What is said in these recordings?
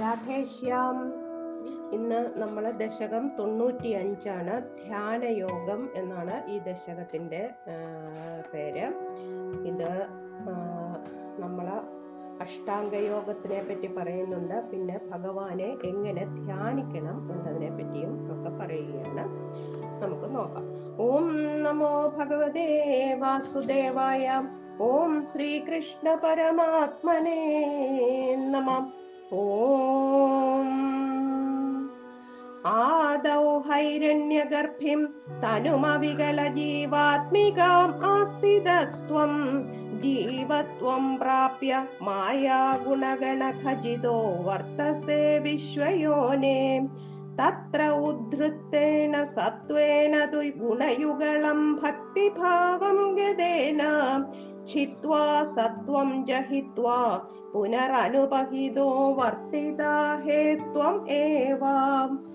രാധേശ്യാം ഇന്ന് നമ്മൾ ദശകം തൊണ്ണൂറ്റി അഞ്ചാണ് ധ്യാനയോഗം എന്നാണ് ഈ ദശകത്തിന്റെ പേര്. ഇത് നമ്മൾ അഷ്ടാംഗയോഗത്തിനെ പറ്റി പറയുന്നുണ്ട്. പിന്നെ ഭഗവാനെ എങ്ങനെ ധ്യാനിക്കണം എന്നതിനെ പറ്റിയും ഒക്കെ പറയുകയാണ്. നമുക്ക് നോക്കാം. ഓം നമോ ഭഗവതേ വാസുദേവായ. ഓം ശ്രീകൃഷ്ണ പരമാത്മനേ നമ. ॐ आदौ हैरण्यगर्भिं तनुमविगल जीवात्मिकाम् आस्ति दस्त्वम् जीवत्वं प्राप्य मायागुणगण खचितो वर्तसे विश्वयोने തത്ര ഉദ്ധൃത്തേണ സത്വേന ദുഗുണയുഗളം ഭക്തിഭാവം ഗതേന. ചിത്വാ സത്വം ജഹിത്വാ പുനരനുപഹിതോ വർത്തിതാഹേത്വം ഏവാം.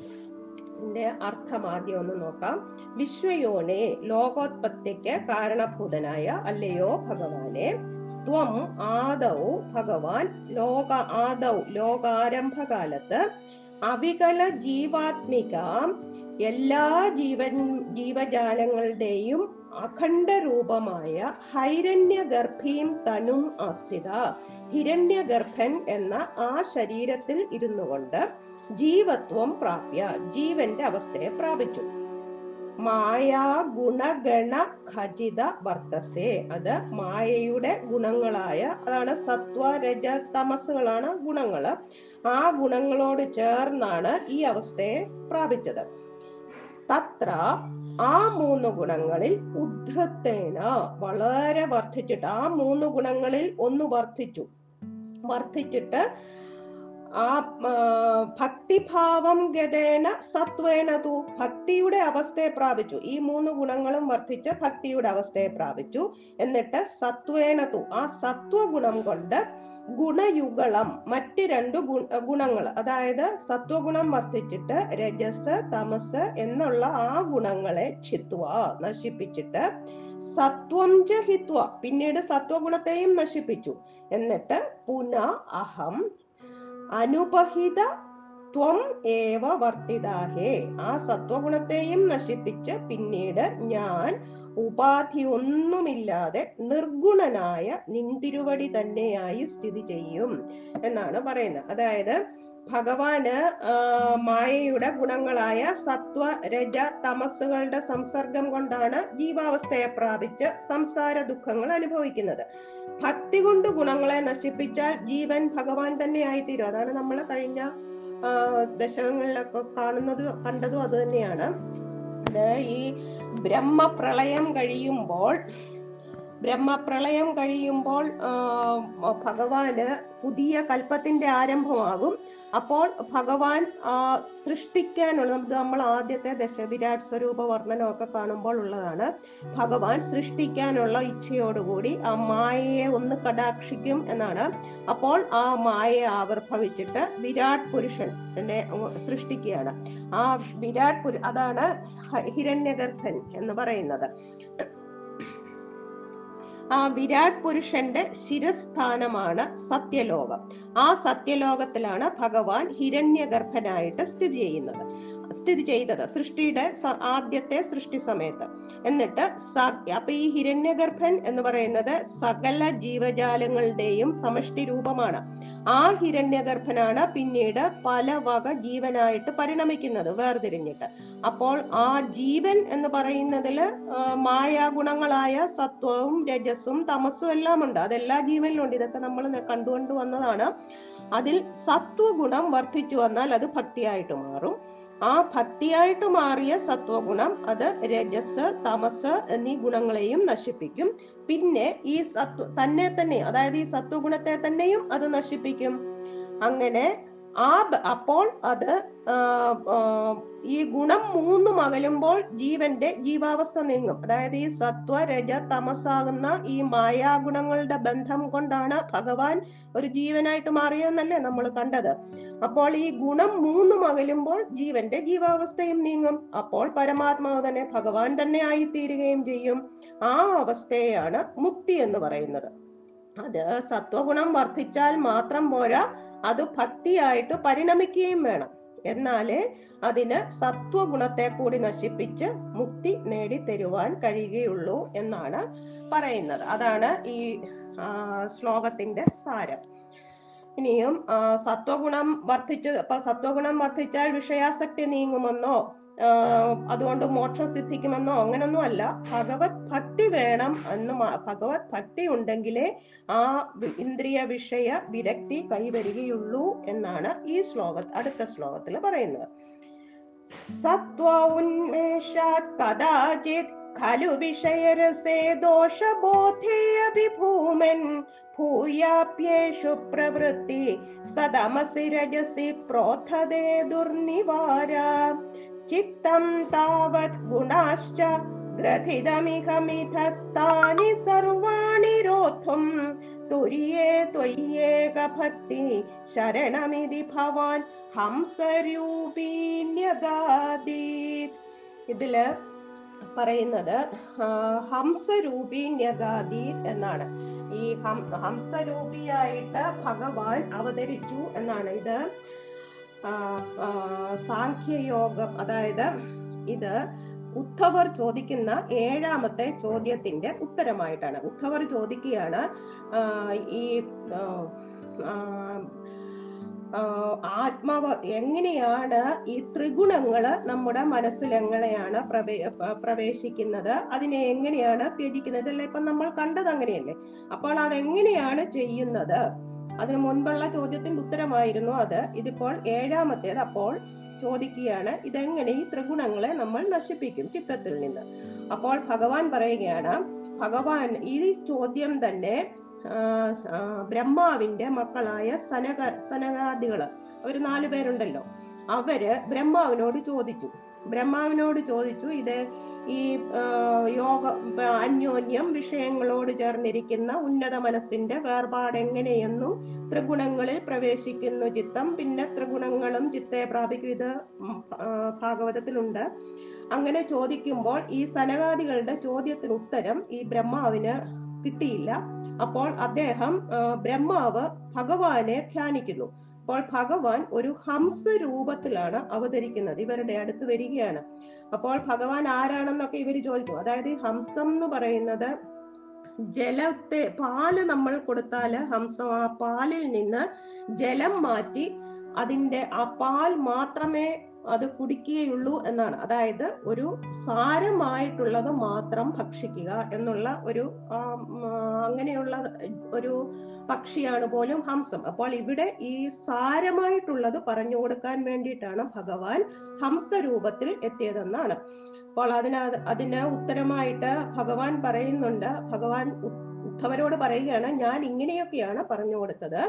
ഇതിന്റെ അർത്ഥം ആദ്യം ഒന്ന് നോക്കാം. വിശ്വയോനെ ലോകോത്പത്തിക്ക് കാരണഭൂതനായ അല്ലയോ ഭഗവാനെ. ത്വം ആദൗ ഭഗവാൻ ലോക ആദൗ ലോകാരംഭകാലത്ത് അവികല ജീവാത്മിക എല്ലാ ജീവൻ ജീവജാലങ്ങളുടെയും അഖണ്ഡ രൂപമായ ഹൈരണ്യഗർഭീം തനും ആസ്ഥിത ഹിരണ്യഗർഭൻ എന്ന ആ ശരീരത്തിൽ ഇരുന്നുകൊണ്ട് ജീവത്വം പ്രാപ്യ ജീവന്റെ അവസ്ഥയെ പ്രാപിച്ചു. മായാ ഗുണഗണ ഖചിത വർത്തസേ അത് മായയുടെ ഗുണങ്ങളായ അതാണ് സത്വ രജ തമസുകളാണ് ഗുണങ്ങൾ ആ ഗുണങ്ങളോട് ചേർന്നാണ് ഈ അവസ്ഥയെ പ്രാപിച്ചത്. തത്ര ആ മൂന്ന് ഗുണങ്ങളിൽ ഉദ്ധൃത്തേന വളരെ വർദ്ധിച്ചിട്ട് ആ മൂന്ന് ഗുണങ്ങളിൽ ഒന്ന് വർദ്ധിച്ചു. വർദ്ധിച്ചിട്ട് ഭക്തിഭാവം ഗതേന സത്വേന തു ഭക്തിയുടെ അവസ്ഥയെ പ്രാപിച്ചു. ഈ മൂന്ന് ഗുണങ്ങളും വർദ്ധിച്ച് ഭക്തിയുടെ അവസ്ഥയെ പ്രാപിച്ചു. എന്നിട്ട് സത്വേന തു ആ സത്വഗുണം കൊണ്ട് ഗുണയുഗളം മറ്റ് രണ്ട് ഗുണങ്ങൾ അതായത് സത്വഗുണം വർദ്ധിച്ചിട്ട് രജസ് തമസ് എന്നുള്ള ആ ഗുണങ്ങളെ ചിത്വ നശിപ്പിച്ചിട്ട് സത്വം ജഹിത്വ പിന്നീട് സത്വഗുണത്തെയും നശിപ്പിച്ചു. എന്നിട്ട് പുന അഹം അനുപഹിത ത്വം ഏവ വർത്തിതാഹേ. ആ സത്വഗുണത്തെയും നശിപ്പിച്ച് പിന്നീട് ഞാൻ ഉപാധി ഒന്നുമില്ലാതെ നിർഗുണനായ നിന്തിരുവടി തന്നെയായി സ്ഥിതി ചെയ്യും എന്നാണ് പറയുന്നത്. അതായത് ഭഗവാന് മായയുടെ ഗുണങ്ങളായ സത്വ രജ തമസ്സുകളുടെ സംസർഗം കൊണ്ടാണ് ജീവാവസ്ഥയെ പ്രാപിച്ച് സംസാര ദുഃഖങ്ങൾ അനുഭവിക്കുന്നത്. ഭക്തി കൊണ്ട് ഗുണങ്ങളെ നശിപ്പിച്ചാൽ ജീവൻ ഭഗവാൻ തന്നെ ആയിത്തീരും. അതാണ് നമ്മൾ കഴിഞ്ഞ ദശകങ്ങളിലൊക്കെ കാണുന്നത് കണ്ടതും അത് തന്നെയാണ്. ഈ ബ്രഹ്മപ്രളയം കഴിയുമ്പോൾ ബ്രഹ്മപ്രളയം കഴിയുമ്പോൾ ഭഗവാന് പുതിയ കൽപ്പത്തിന്റെ ആരംഭമാകും. അപ്പോൾ ഭഗവാൻ സൃഷ്ടിക്കാനുള്ള നമുക്ക് നമ്മൾ ആദ്യത്തെ ദശ വിരാട് സ്വരൂപ വർണനമൊക്കെ കാണുമ്പോൾ ഉള്ളതാണ്. ഭഗവാൻ സൃഷ്ടിക്കാനുള്ള ഇച്ഛയോടുകൂടി ആ മായയെ ഒന്ന് കടാക്ഷിക്കും എന്നാണ്. അപ്പോൾ ആ മായയെ ആവിർഭവിച്ചിട്ട് വിരാട് പുരുഷനെ സൃഷ്ടിക്കുകയാണ്. ആ വിരാട് പുരു അതാണ് ഹിരണ്യഗർഭൻ എന്ന് പറയുന്നത്. ആ വിരാട് പുരുഷന്റെ ശിരസ്ഥാനമാണ് സത്യലോകം. ആ സത്യലോകത്തിലാണ് ഭഗവാൻ ഹിരണ്യഗർഭനായിട്ട് സ്ഥിതി ചെയ്യുന്നത്. സ്ഥിതി ചെയ്തത്. സൃഷ്ടിയുടെ ആദ്യത്തെ സൃഷ്ടി സമയത്ത് എന്നിട്ട് അപ്പൊ ഈ ഹിരണ്യഗർഭൻ എന്ന് പറയുന്നത് സകല ജീവജാലങ്ങളുടെയും സമഷ്ടി രൂപമാണ്. ആ ഹിരണ്യഗർഭനാണ് പിന്നീട് പല വക ജീവനായിട്ട് പരിണമിക്കുന്നത് വേർതിരിഞ്ഞിട്ട്. അപ്പോൾ ആ ജീവൻ എന്ന് പറയുന്നതിൽ ആ, മായാഗുണങ്ങളായ സത്വവും രജസ്സും തമസ്സും എല്ലാം ഉണ്ട്. അതെല്ലാ ജീവനിലും ഉണ്ട്. ഇതൊക്കെ നമ്മൾ കണ്ടുകൊണ്ട് വന്നതാണ്. അതിൽ സത്വഗുണം വർദ്ധിച്ചു വന്നാൽ അത് ഭക്തിയായിട്ട് മാറും. ആ ഭക്തിയായിട്ട് മാറിയ സത്വഗുണം അത് രജസ് തമസ് എന്നീ ഗുണങ്ങളെയും നശിപ്പിക്കും. പിന്നെ ഈ സത്വ തന്നെ തന്നെ അതായത് ഈ സത്വഗുണത്തെ തന്നെയും അത് നശിപ്പിക്കും. അങ്ങനെ ആ അപ്പോൾ അത് ഈ ഗുണം മൂന്നും അകലുമ്പോൾ ജീവന്റെ ജീവാവസ്ഥ നീങ്ങും. അതായത് ഈ സത്വ രജ തമസാകുന്ന ഈ മായാഗുണങ്ങളുടെ ബന്ധം കൊണ്ടാണ് ഭഗവാൻ ഒരു ജീവനായിട്ട് മാറിയെന്നല്ലേ നമ്മൾ കണ്ടത്. അപ്പോൾ ഈ ഗുണം മൂന്നും അകലുമ്പോൾ ജീവന്റെ ജീവാവസ്ഥയും നീങ്ങും. അപ്പോൾ പരമാത്മാവ് തന്നെ ഭഗവാൻ തന്നെ ആയിത്തീരുകയും ചെയ്യും. ആ അവസ്ഥയാണ് മുക്തി എന്ന് പറയുന്നത്. അത് സത്വഗുണം വർദ്ധിച്ചാൽ മാത്രം പോരാ അത് ഭക്തിയായിട്ട് പരിണമിക്കുകയും വേണം. എന്നാലേ അതിന് സത്വഗുണത്തെ കൂടി നശിപ്പിച്ച് മുക്തി നേടിത്തരുവാൻ കഴിയുകയുള്ളൂ എന്നാണ് പറയുന്നത്. അതാണ് ഈ ശ്ലോകത്തിന്റെ സാരം. ഇനിയും സത്വഗുണം വർദ്ധിച്ച് സത്വഗുണം വർദ്ധിച്ചാൽ വിഷയാസക്തി നീങ്ങുമെന്നോ അതുകൊണ്ട് മോക്ഷം സിദ്ധിക്കുമെന്നോ അങ്ങനൊന്നും അല്ല. ഭഗവത് ഭക്തി വേണം എന്ന് ഭഗവത് ഭക്തി ഉണ്ടെങ്കിലേ ആ ഇന്ദ്രിയ വിഷയ വിരക്തി കൈവരികയുള്ളൂ എന്നാണ് ഈ ശ്ലോക അടുത്ത ശ്ലോകത്തിൽ പറയുന്നത്. സത്വ ഉന്മേഷാത് കഥാചിത് ഖലു വിഷയരസേ ദോഷബോധേ അഭിഭൂമൻ ഭൂയാപ്യേഷു പ്രവൃത്തി സദമസി രജസി പ്രോഥതേ ദുർനിവാര. ചിത്തം तावत् गुणाश्च ഗ്രഥിതമിഹ सर्वाणि സർവാണി तुर्ये त्वय्येकभक्ति शरणमिति भवान् ഹംസരൂപീന്യഗാദീത് ഇതിൽ പറയുന്നത് ഹംസരൂപി ഹംസരൂപീന്യഗാദീത് എന്നാണ്. ഈ ഹം ഹംസരൂപിയായിട്ട് ഭഗവാൻ അവതരിച്ചു എന്നാണ് ഇത്. സാഖ്യയോഗം. അതായത് ഇത് ഉദ്ധവർ ചോദിക്കുന്ന ഏഴാമത്തെ ചോദ്യത്തിന്റെ ഉത്തരമായിട്ടാണ്. ഉദ്ധവർ ചോദിക്കുകയാണ് ഈ ആത്മാവ് എങ്ങനെയാണ് ഈ ത്രിഗുണങ്ങൾ നമ്മുടെ മനസ്സിൽ എങ്ങനെയാണ് പ്രവേ പ്രവേശിക്കുന്നത്? അതിനെ എങ്ങനെയാണ് ത്യജിക്കുന്നത്? അല്ലെ ഇപ്പൊ നമ്മൾ കണ്ടത് അങ്ങനെയല്ലേ അപ്പോൾ അതെങ്ങനെയാണ് ചെയ്യുന്നത്? അതിനു മുൻപുള്ള ചോദ്യത്തിന്റെ ഉത്തരമായിരുന്നു അത്. ഇതിപ്പോൾ ഏഴാമത്തേത് അപ്പോൾ ചോദിക്കുകയാണ് ഇതെങ്ങനെ ഈ ത്രിഗുണങ്ങളെ നമ്മൾ നശിപ്പിക്കും ചിത്തത്തിൽ നിന്ന്? അപ്പോൾ ഭഗവാൻ പറയുകയാണ് ഭഗവാൻ ഈ ചോദ്യം തന്നെ ബ്രഹ്മാവിന്റെ മക്കളായ സനക സനകാദികൾ അവർ നാലു പേരുണ്ടല്ലോ. അവർ ബ്രഹ്മാവിനോട് ചോദിച്ചു. ബ്രഹ്മാവിനോട് ചോദിച്ചു ഇത് ഈ യോഗ അന്യോന്യം വിഷയങ്ങളോട് ചേർന്നിരിക്കുന്ന ഉന്നത മനസ്സിന്റെ വേർപാട് എങ്ങനെയെന്നും ത്രിഗുണങ്ങളിൽ പ്രവേശിക്കുന്നു ചിത്തം പിന്നെ ത്രിഗുണങ്ങളും ചിത്തെ പ്രാപിക്കും ഇത് ഭാഗവതത്തിലുണ്ട്. അങ്ങനെ ചോദിക്കുമ്പോൾ ഈ സനകാദികളുടെ ചോദ്യത്തിന് ഉത്തരം ഈ ബ്രഹ്മാവിന് കിട്ടിയില്ല. അപ്പോൾ അദ്ദേഹം ബ്രഹ്മാവ് ഭഗവാനെ ധ്യാനിക്കുന്നു. അപ്പോൾ ഭഗവാൻ ഒരു ഹംസ രൂപത്തിലാണ് അവതരിക്കുന്നത്. ഇവരുടെ അടുത്ത് വരികയാണ്. അപ്പോൾ ഭഗവാൻ ആരാണെന്നൊക്കെ ഇവർ ചോദിച്ചു അതായത് ഈ ഹംസം എന്ന് പറയുന്നത് ജലത്തെ പാൽ നമ്മൾ കൊടുത്താൽ ഹംസം ആ പാലിൽ നിന്ന് ജലം മാറ്റി അതിന്റെ ആ പാൽ മാത്രമേ അത് കുടിക്കുകയുള്ളൂ എന്നാണ്. അതായത് ഒരു സാരമായിട്ടുള്ളത് മാത്രം ഭക്ഷിക്കുക എന്നുള്ള ഒരു അങ്ങനെയുള്ള ഒരു പക്ഷിയാണ് പോലും ഹംസം. അപ്പോൾ ഇവിടെ ഈ സാരമായിട്ടുള്ളത് പറഞ്ഞു കൊടുക്കാൻ വേണ്ടിയിട്ടാണ് ഭഗവാൻ ഹംസ രൂപത്തിൽ എത്തിയതെന്നാണ്. അപ്പോൾ അതിന് അതിന് ഉത്തരമായിട്ട് ഭഗവാൻ പറയുന്നുണ്ട്. ഭഗവാൻ ഉദ്ധവരോട് പറയുകയാണ് ഞാൻ ഇങ്ങനെയൊക്കെയാണ് പറഞ്ഞു കൊടുത്തത്.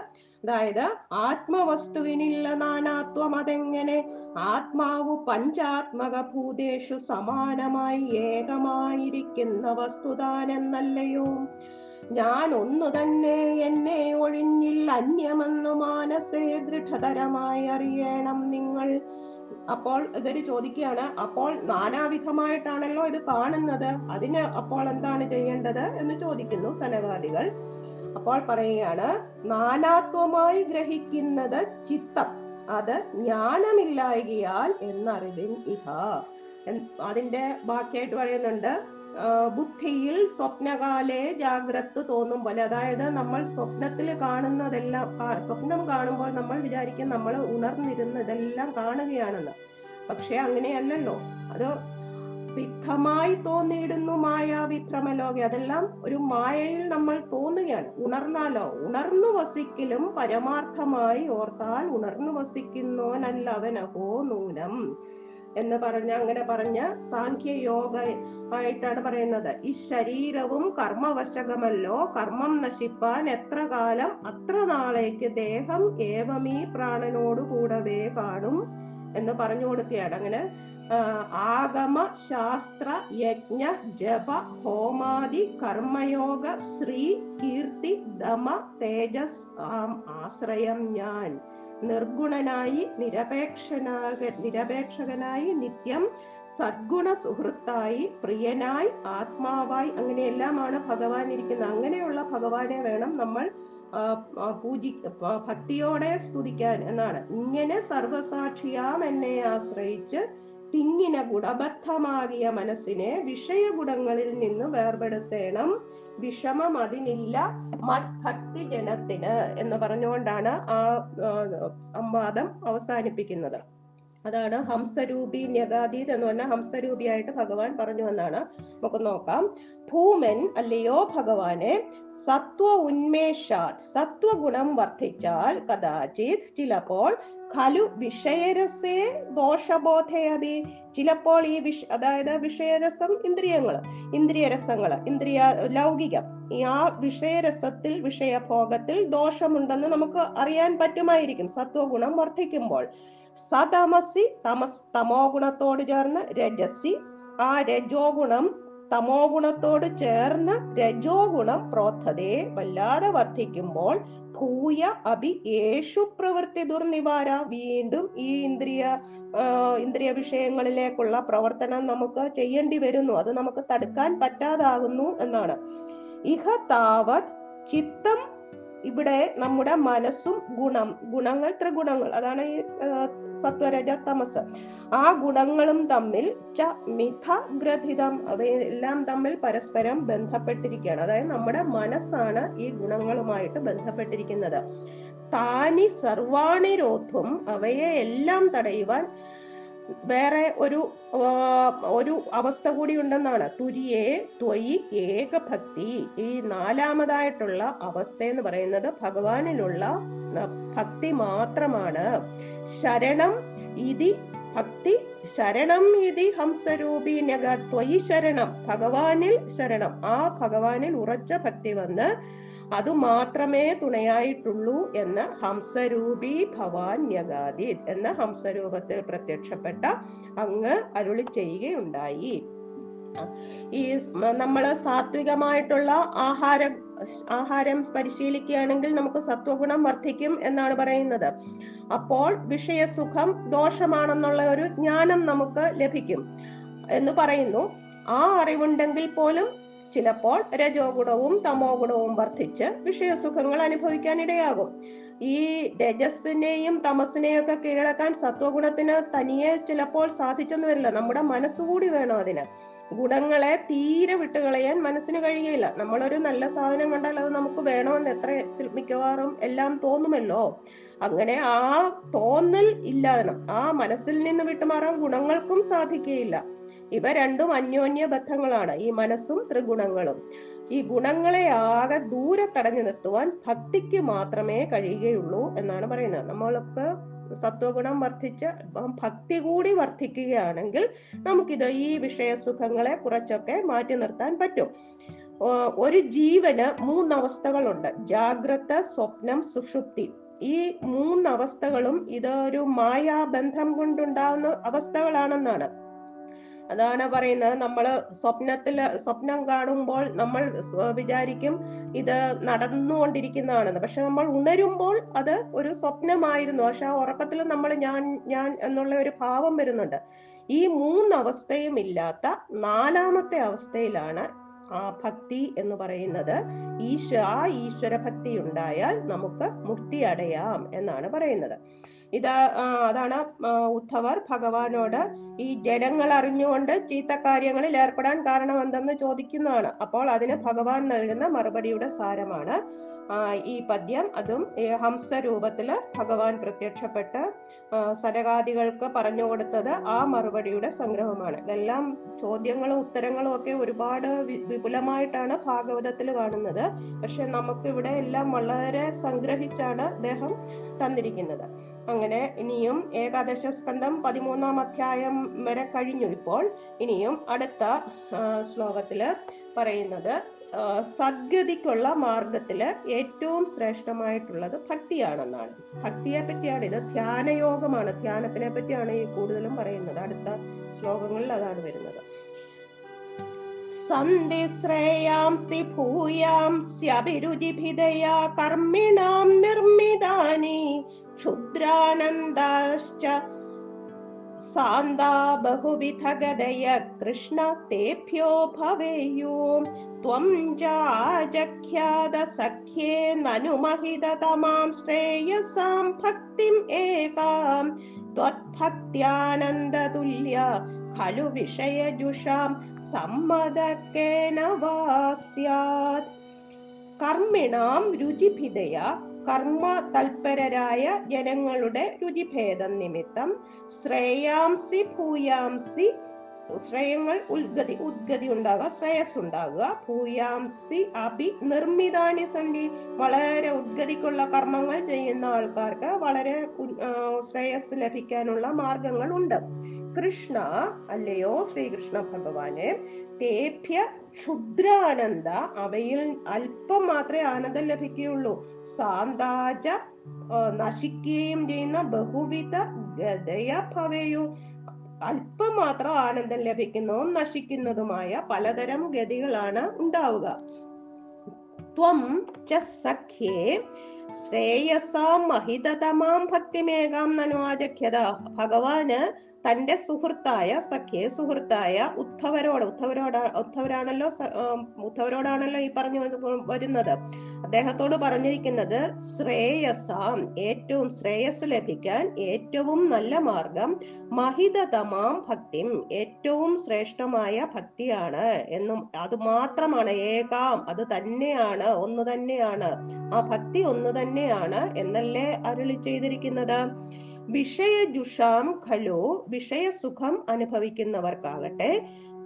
അതായത് ആത്മവസ്തുവിനില്ല നാനാത്വം അതെങ്ങനെ? ആത്മാവ് പഞ്ചാത്മക ഭൂതേഷു സമാനമായി ഏകമായിരിക്കുന്ന വസ്തുതാനെന്നല്ലയോ? ഞാൻ ഒന്നു തന്നെ എന്നെ ഒഴിഞ്ഞിൽ അന്യമെന്നു മാനസേ ദൃഢതരമായി അറിയണം നിങ്ങൾ. അപ്പോൾ ഇവർ ചോദിക്കുകയാണ് അപ്പോൾ നാനാവിധമായിട്ടാണല്ലോ ഇത് കാണുന്നത്. അതിന് അപ്പോൾ എന്താണ് ചെയ്യേണ്ടത് എന്ന് ചോദിക്കുന്നു സനകാദികൾ. അപ്പോൾ പറയുകയാണ് നാനാത്വമായി ഗ്രഹിക്കുന്നത് ചിത്തം. അത് ജ്ഞാനമില്ലായകിയാൽ എന്നറിവിൻ ഇഹ. അതിന്റെ ബാക്കിയായിട്ട് പറയുന്നുണ്ട് ബുദ്ധിയിൽ സ്വപ്നകാലെ ജാഗ്രത തോന്നും പോലെ. അതായത് നമ്മൾ സ്വപ്നത്തിൽ കാണുന്നതെല്ലാം സ്വപ്നം കാണുമ്പോൾ നമ്മൾ വിചാരിക്കും നമ്മൾ ഉണർന്നിരുന്ന് ഇതെല്ലാം കാണുകയാണെന്ന്. പക്ഷെ അങ്ങനെയല്ലല്ലോ. അത് സിദ്ധമായി തോന്നിയിടുന്നു മായാവിഭ്രമലോക അതെല്ലാം ഒരു മായയിൽ നമ്മൾ തോന്നുകയാണ്. ഉണർന്നാലോ? ഉണർന്നു വസിക്കലും പരമാർത്ഥമായി ഓർത്താൽ ഉണർന്നു വസിക്കുന്നോനല്ല അവനഹോ നൂനം. എന്ന് പറഞ്ഞ അങ്ങനെ പറഞ്ഞ സാഖ്യയോഗ ആയിട്ടാണ് പറയുന്നത്. ഈ ശരീരവും കർമ്മവശകമല്ലോ. കർമ്മം നശിപ്പാൻ എത്ര കാലം അത്ര നാളേക്ക് ദേഹം ഏവമീ പ്രാണനോട് കൂടവേ കാണും എന്ന് പറഞ്ഞു കൊടുക്കുകയാണ്. അങ്ങനെ ആഗമ ശാസ്ത്ര യജ്ഞ ജപ ഹോമാദി കർമ്മയോഗ ശ്രീ കീർത്തി ദമ തേജസ് ആശ്രയം ഞാൻ. നിർഗുണനായി നിരപേക്ഷനാക നിരപേക്ഷകനായി നിത്യം സദ്ഗുണ സുഹൃത്തായി പ്രിയനായി ആത്മാവായി അങ്ങനെയെല്ലാമാണ് ഭഗവാൻ ഇരിക്കുന്നത്. അങ്ങനെയുള്ള ഭഗവാനെ വേണം നമ്മൾ പൂജി ഭക്തിയോടെ സ്തുതിക്കാൻ എന്നാണ്. ഇങ്ങനെ സർവസാക്ഷിയാം എന്നെ ആശ്രയിച്ച് തിങ്ങിന ഗുണബദ്ധമാകിയ മനസ്സിനെ വിഷയ വിഷയഗുണങ്ങളിൽ നിന്ന് വേർപെടുത്തേണം. വിഷമം അതിനില്ല മത്ഭക്തി ജനത്തിന് എന്ന് പറഞ്ഞുകൊണ്ടാണ് ആ സംവാദം അവസാനിപ്പിക്കുന്നത്. അതാണ് ഹംസരൂപി ന്യഗാതീത് എന്ന് പറഞ്ഞ ഹംസരൂപിയായിട്ട് ഭഗവാൻ പറഞ്ഞു എന്നാണ്. നമുക്ക് നോക്കാം. ഭൂമൻ അല്ലയോ ഭഗവാനെ സത്വ ഉന്മേഷാത് സത്വഗുണം വർദ്ധിച്ചാൽ കഥാചിത് ചിലപ്പോൾ ഖലു വിഷയരസേ ദോഷബോധയതി ചിലപ്പോൾ ഈ വിഷ അതായത് വിഷയരസം ഇന്ദ്രിയങ്ങൾ ഇന്ദ്രിയരസങ്ങൾ ഇന്ദ്രിയ ലൗകികം. ആ വിഷയരസത്തിൽ വിഷയഭോഗത്തിൽ ദോഷമുണ്ടെന്ന് നമുക്ക് അറിയാൻ പറ്റുമായിരിക്കും. സത്വഗുണം വർദ്ധിക്കുമ്പോൾ. സതമസി തമസ് തമോ ഗുണത്തോട് ചേർന്ന് രജസി. ആ രജോ ഗുണം തമോ ഗുണത്തോട് ചേർന്ന് രജോ ഗുണം പ്രോത്ഥതയെ വല്ലാതെ വർദ്ധിക്കുമ്പോൾ ഭൂയ അഭി യേശു പ്രവൃത്തി ദുർനിവാര. വീണ്ടും ഈ ഇന്ദ്രിയ ഇന്ദ്രിയ വിഷയങ്ങളിലേക്കുള്ള പ്രവർത്തനം നമുക്ക് ചെയ്യേണ്ടി വരുന്നു. അത് നമുക്ക് തടുക്കാൻ പറ്റാതാകുന്നു എന്നാണ്. ഇഹ താവത് ചിത്തം ഇവിടെ നമ്മുടെ മനസ്സും ഗുണം ഗുണങ്ങൾ ത്രിഗുണങ്ങൾ അതാണ് ഈ സത്വരജ തമസ്. ആ ഗുണങ്ങളും തമ്മിൽ ച മിഥ ഗ്രഥിതം അവയെല്ലാം തമ്മിൽ പരസ്പരം ബന്ധപ്പെട്ടിരിക്കുകയാണ്. അതായത് നമ്മുടെ മനസ്സാണ് ഈ ഗുണങ്ങളുമായിട്ട് ബന്ധപ്പെട്ടിരിക്കുന്നത്. താനി സർവാണി രോധും അവയെ എല്ലാം തടയുവാൻ വേറെ ഒരു ഒരു അവസ്ഥ കൂടി ഉണ്ടെന്നാണ്. തുരിയെ ത്വയി ഏകഭക്തി. ഈ നാലാമതായിട്ടുള്ള അവസ്ഥ എന്ന് പറയുന്നത് ഭഗവാനിലുള്ള ഭക്തി മാത്രമാണ്. ശരണം ഇതി ഭക്തി ശരണം ഇതി ഹംസരൂപി നഗ ത്വയി ശരണം. ഭഗവാനിൽ ശരണം. ആ ഭഗവാനിൽ ഉറച്ച ഭക്തി വന്ന് അത് മാത്രമേ തുണയായിട്ടുള്ളൂ എന്ന ഹംസരൂപി ഭവാൻ ന്യഗാതി എന്ന ഹംസരൂപത്തിൽ പ്രത്യക്ഷപ്പെട്ട അങ്ങ് അരുളി ചെയ്യുകയുണ്ടായി. ഈ നമ്മൾ സാത്വികമായിട്ടുള്ള ആഹാര ആഹാരം പരിശീലിക്കുകയാണെങ്കിൽ നമുക്ക് സത്വഗുണം വർദ്ധിക്കും എന്നാണ് പറയുന്നത്. അപ്പോൾ വിഷയസുഖം ദോഷമാണെന്നുള്ള ഒരു ജ്ഞാനം നമുക്ക് ലഭിക്കും എന്ന് പറയുന്നു. ആ അറിവുണ്ടെങ്കിൽ പോലും ചിലപ്പോൾ രജോ ഗുണവും തമോ ഗുണവും വർദ്ധിച്ച് വിഷയസുഖങ്ങൾ അനുഭവിക്കാൻ ഇടയാകും. ഈ രജസ്സിനെയും തമസിനെയും ഒക്കെ കീഴടക്കാൻ സത്വഗുണത്തിന് തനിയെ ചിലപ്പോൾ സാധിച്ചെന്ന് വരില്ല. നമ്മുടെ മനസ്സുകൂടി വേണം അതിന്. ഗുണങ്ങളെ തീരെ വിട്ടുകളയാൻ മനസ്സിന് കഴിയുകയില്ല നമ്മളൊരു നല്ല സാധനം കണ്ടാൽ അത് നമുക്ക് വേണമെന്ന് എത്ര മിക്കവാറും എല്ലാം തോന്നുമല്ലോ. അങ്ങനെ ആ തോന്നൽ ഇല്ലാതെ ആ മനസ്സിൽ നിന്ന് വിട്ടുമാറാൻ ഗുണങ്ങൾക്കും സാധിക്കുകയില്ല. ഇവ രണ്ടും അന്യോന്യ ബദ്ധങ്ങളാണ് ഈ മനസ്സും ത്രിഗുണങ്ങളും. ഈ ഗുണങ്ങളെ ആകെ ദൂരെ തടഞ്ഞു നിർത്തുവാൻ ഭക്തിക്ക് മാത്രമേ കഴിയുകയുള്ളൂ എന്നാണ് പറയുന്നത്. നമ്മളൊക്കെ സത്വഗുണം വർദ്ധിച്ച് ഭക്തി കൂടി വർദ്ധിക്കുകയാണെങ്കിൽ നമുക്കിത് ഈ വിഷയസുഖങ്ങളെ കുറച്ചൊക്കെ മാറ്റി നിർത്താൻ പറ്റും. ഒരു ജീവന് മൂന്നവസ്ഥകളുണ്ട്. ജാഗ്രത സ്വപ്നം സുഷുപ്തി. ഈ മൂന്നവസ്ഥകളും ഇതൊരു മായാബന്ധം കൊണ്ടുണ്ടാകുന്ന അവസ്ഥകളാണെന്നാണ്. അതാണ് പറയുന്നത്. നമ്മൾ സ്വപ്നത്തിൽ സ്വപ്നം കാണുമ്പോൾ നമ്മൾ വിചാരിക്കും ഇത് നടന്നുകൊണ്ടിരിക്കുന്നതാണെന്ന്. പക്ഷെ നമ്മൾ ഉണരുമ്പോൾ അത് ഒരു സ്വപ്നമായിരുന്നു. പക്ഷെ ആ ഉറക്കത്തിൽ നമ്മൾ ഞാൻ ഞാൻ എന്നുള്ള ഒരു ഭാവം വരുന്നുണ്ട്. ഈ മൂന്നവസ്ഥയും ഇല്ലാത്ത നാലാമത്തെ അവസ്ഥയിലാണ് ആ ഭക്തി എന്ന് പറയുന്നത്. ഈശ്വ ആ ഈശ്വര ഭക്തി ഉണ്ടായാൽ നമുക്ക് മുക്തി അടയാം എന്നാണ് പറയുന്നത്. ഇത് അതാണ് ഉദ്ധവർ ഭഗവാനോട് ഈ ജനങ്ങൾ അറിഞ്ഞുകൊണ്ട് ചീത്ത കാര്യങ്ങളിൽ ഏർപ്പെടാൻ കാരണം എന്തെന്ന് ചോദിക്കുന്നതാണ്. അപ്പോൾ അതിന് ഭഗവാൻ നൽകുന്ന മറുപടിയുടെ സാരമാണ് ഈ പദ്യം. അതും ഹംസ രൂപത്തിൽ ഭഗവാൻ പ്രത്യക്ഷപ്പെട്ട് സരകാദികൾക്ക് പറഞ്ഞു കൊടുത്തത് ആ മറുപടിയുടെ സംഗ്രഹമാണ്. ഇതെല്ലാം ചോദ്യങ്ങളും ഉത്തരങ്ങളും ഒക്കെ ഒരുപാട് വിപുലമായിട്ടാണ് ഭാഗവതത്തിൽ കാണുന്നത്. പക്ഷെ നമുക്കിവിടെ എല്ലാം വളരെ സംഗ്രഹിച്ചാണ് അദ്ദേഹം തന്നിരിക്കുന്നത്. അങ്ങനെ ഇനിയും ഏകാദശ സ്കന്ധം പതിമൂന്നാം അധ്യായം വരെ കഴിഞ്ഞു ഇപ്പോൾ. ഇനിയും അടുത്ത ശ്ലോകത്തിൽ പറയുന്നത് സദ്ഗതിക്കുള്ള മാർഗത്തിൽ ഏറ്റവും ശ്രേഷ്ഠമായിട്ടുള്ളത് ഭക്തിയാണെന്നാണ്. ഭക്തിയെ പറ്റിയാണ് ഇത്. ധ്യാനയോഗമാണ്. ധ്യാനത്തിനെ പറ്റിയാണ് ഈ കൂടുതലും പറയുന്നത്. അടുത്ത ശ്ലോകങ്ങളിൽ അതാണ് വരുന്നത്. സന്ധിശ്രേയാംസി ഭൂയാംസ്യഭിരുചിഭിതയാ കർമ്മിണാം നിർമ്മിതാനി क्षुद्रानन्दाश्च। सान्दा बहुविधगदय कृष्ण तेभ्यो भवेयु। त्वं जाजख्यादसख्ये ननु महितमां श्रेयसां भक्तिम् एकां। त्वत् खलु विषयजुषां सम्मदकेन वा स्यात्। कर्मिणां रुचिभिदया കർമ്മ തൽപരരായ ജനങ്ങളുടെ രുചിഭേദം നിമിത്തം ശ്രേയാംസി ഭൂയാംസി ശ്രേയങ്ങൾ ഉദ്ഗതി ഉദ്ഗതി ഉണ്ടാകുക ശ്രേയസ് ഉണ്ടാകുക ഭൂയാംസി അഭി നിർമ്മിതാണി സന്ധി വളരെ ഉദ്ഗതിക്കുള്ള കർമ്മങ്ങൾ ചെയ്യുന്ന ആൾക്കാർക്ക് വളരെ ശ്രേയസ് ലഭിക്കാനുള്ള മാർഗങ്ങൾ ഉണ്ട് കൃഷ്ണ അല്ലയോ ശ്രീകൃഷ്ണ ഭഗവാനെ തേഭ്യ ക്ഷുദ്രാനന്ദ അവയിൽ അല്പം മാത്രമേ ആനന്ദം ലഭിക്കുകയുള്ളൂ. സാന്താജ നശിക്കുകയും ചെയ്യുന്ന ബഹുവിധ ഗതയ ഭവയു. അല്പം മാത്രം ആനന്ദം ലഭിക്കുന്നതും നശിക്കുന്നതുമായ പലതരം ഗതികളാണ് ഉണ്ടാവുക. ത്വം ച സഖ്യേ ശ്രേയസാം മഹിതതമാം ഭക്തിമേകാം നനുവാചഖ്യത ഭഗവാന് തന്റെ സുഹൃത്തായ സഖ്യെ സുഹൃത്തായ ഉദ്ധവരോട് ഉദ്ധവരോട് ഉദ്ധവരാണല്ലോ ഉദ്ധവരോടാണല്ലോ ഈ പറഞ്ഞു വരുന്നത്. അദ്ദേഹത്തോട് പറഞ്ഞിരിക്കുന്നത് ശ്രേയസാം ഏറ്റവും ശ്രേയസ് ലഭിക്കാൻ ഏറ്റവും നല്ല മാർഗം മഹിതതമാം ഭക്തി ഏറ്റവും ശ്രേഷ്ഠമായ ഭക്തിയാണ് എന്നും അത് മാത്രമാണ് ഏകാം അത് തന്നെയാണ് ഒന്ന് തന്നെയാണ്. ആ ഭക്തി ഒന്ന് തന്നെയാണ് എന്നല്ലേ അരുളി ചെയ്തിരിക്കുന്നത്? വിഷയജുഷാം വിഷയ വിഷയസുഖം അനുഭവിക്കുന്നവർക്കാകട്ടെ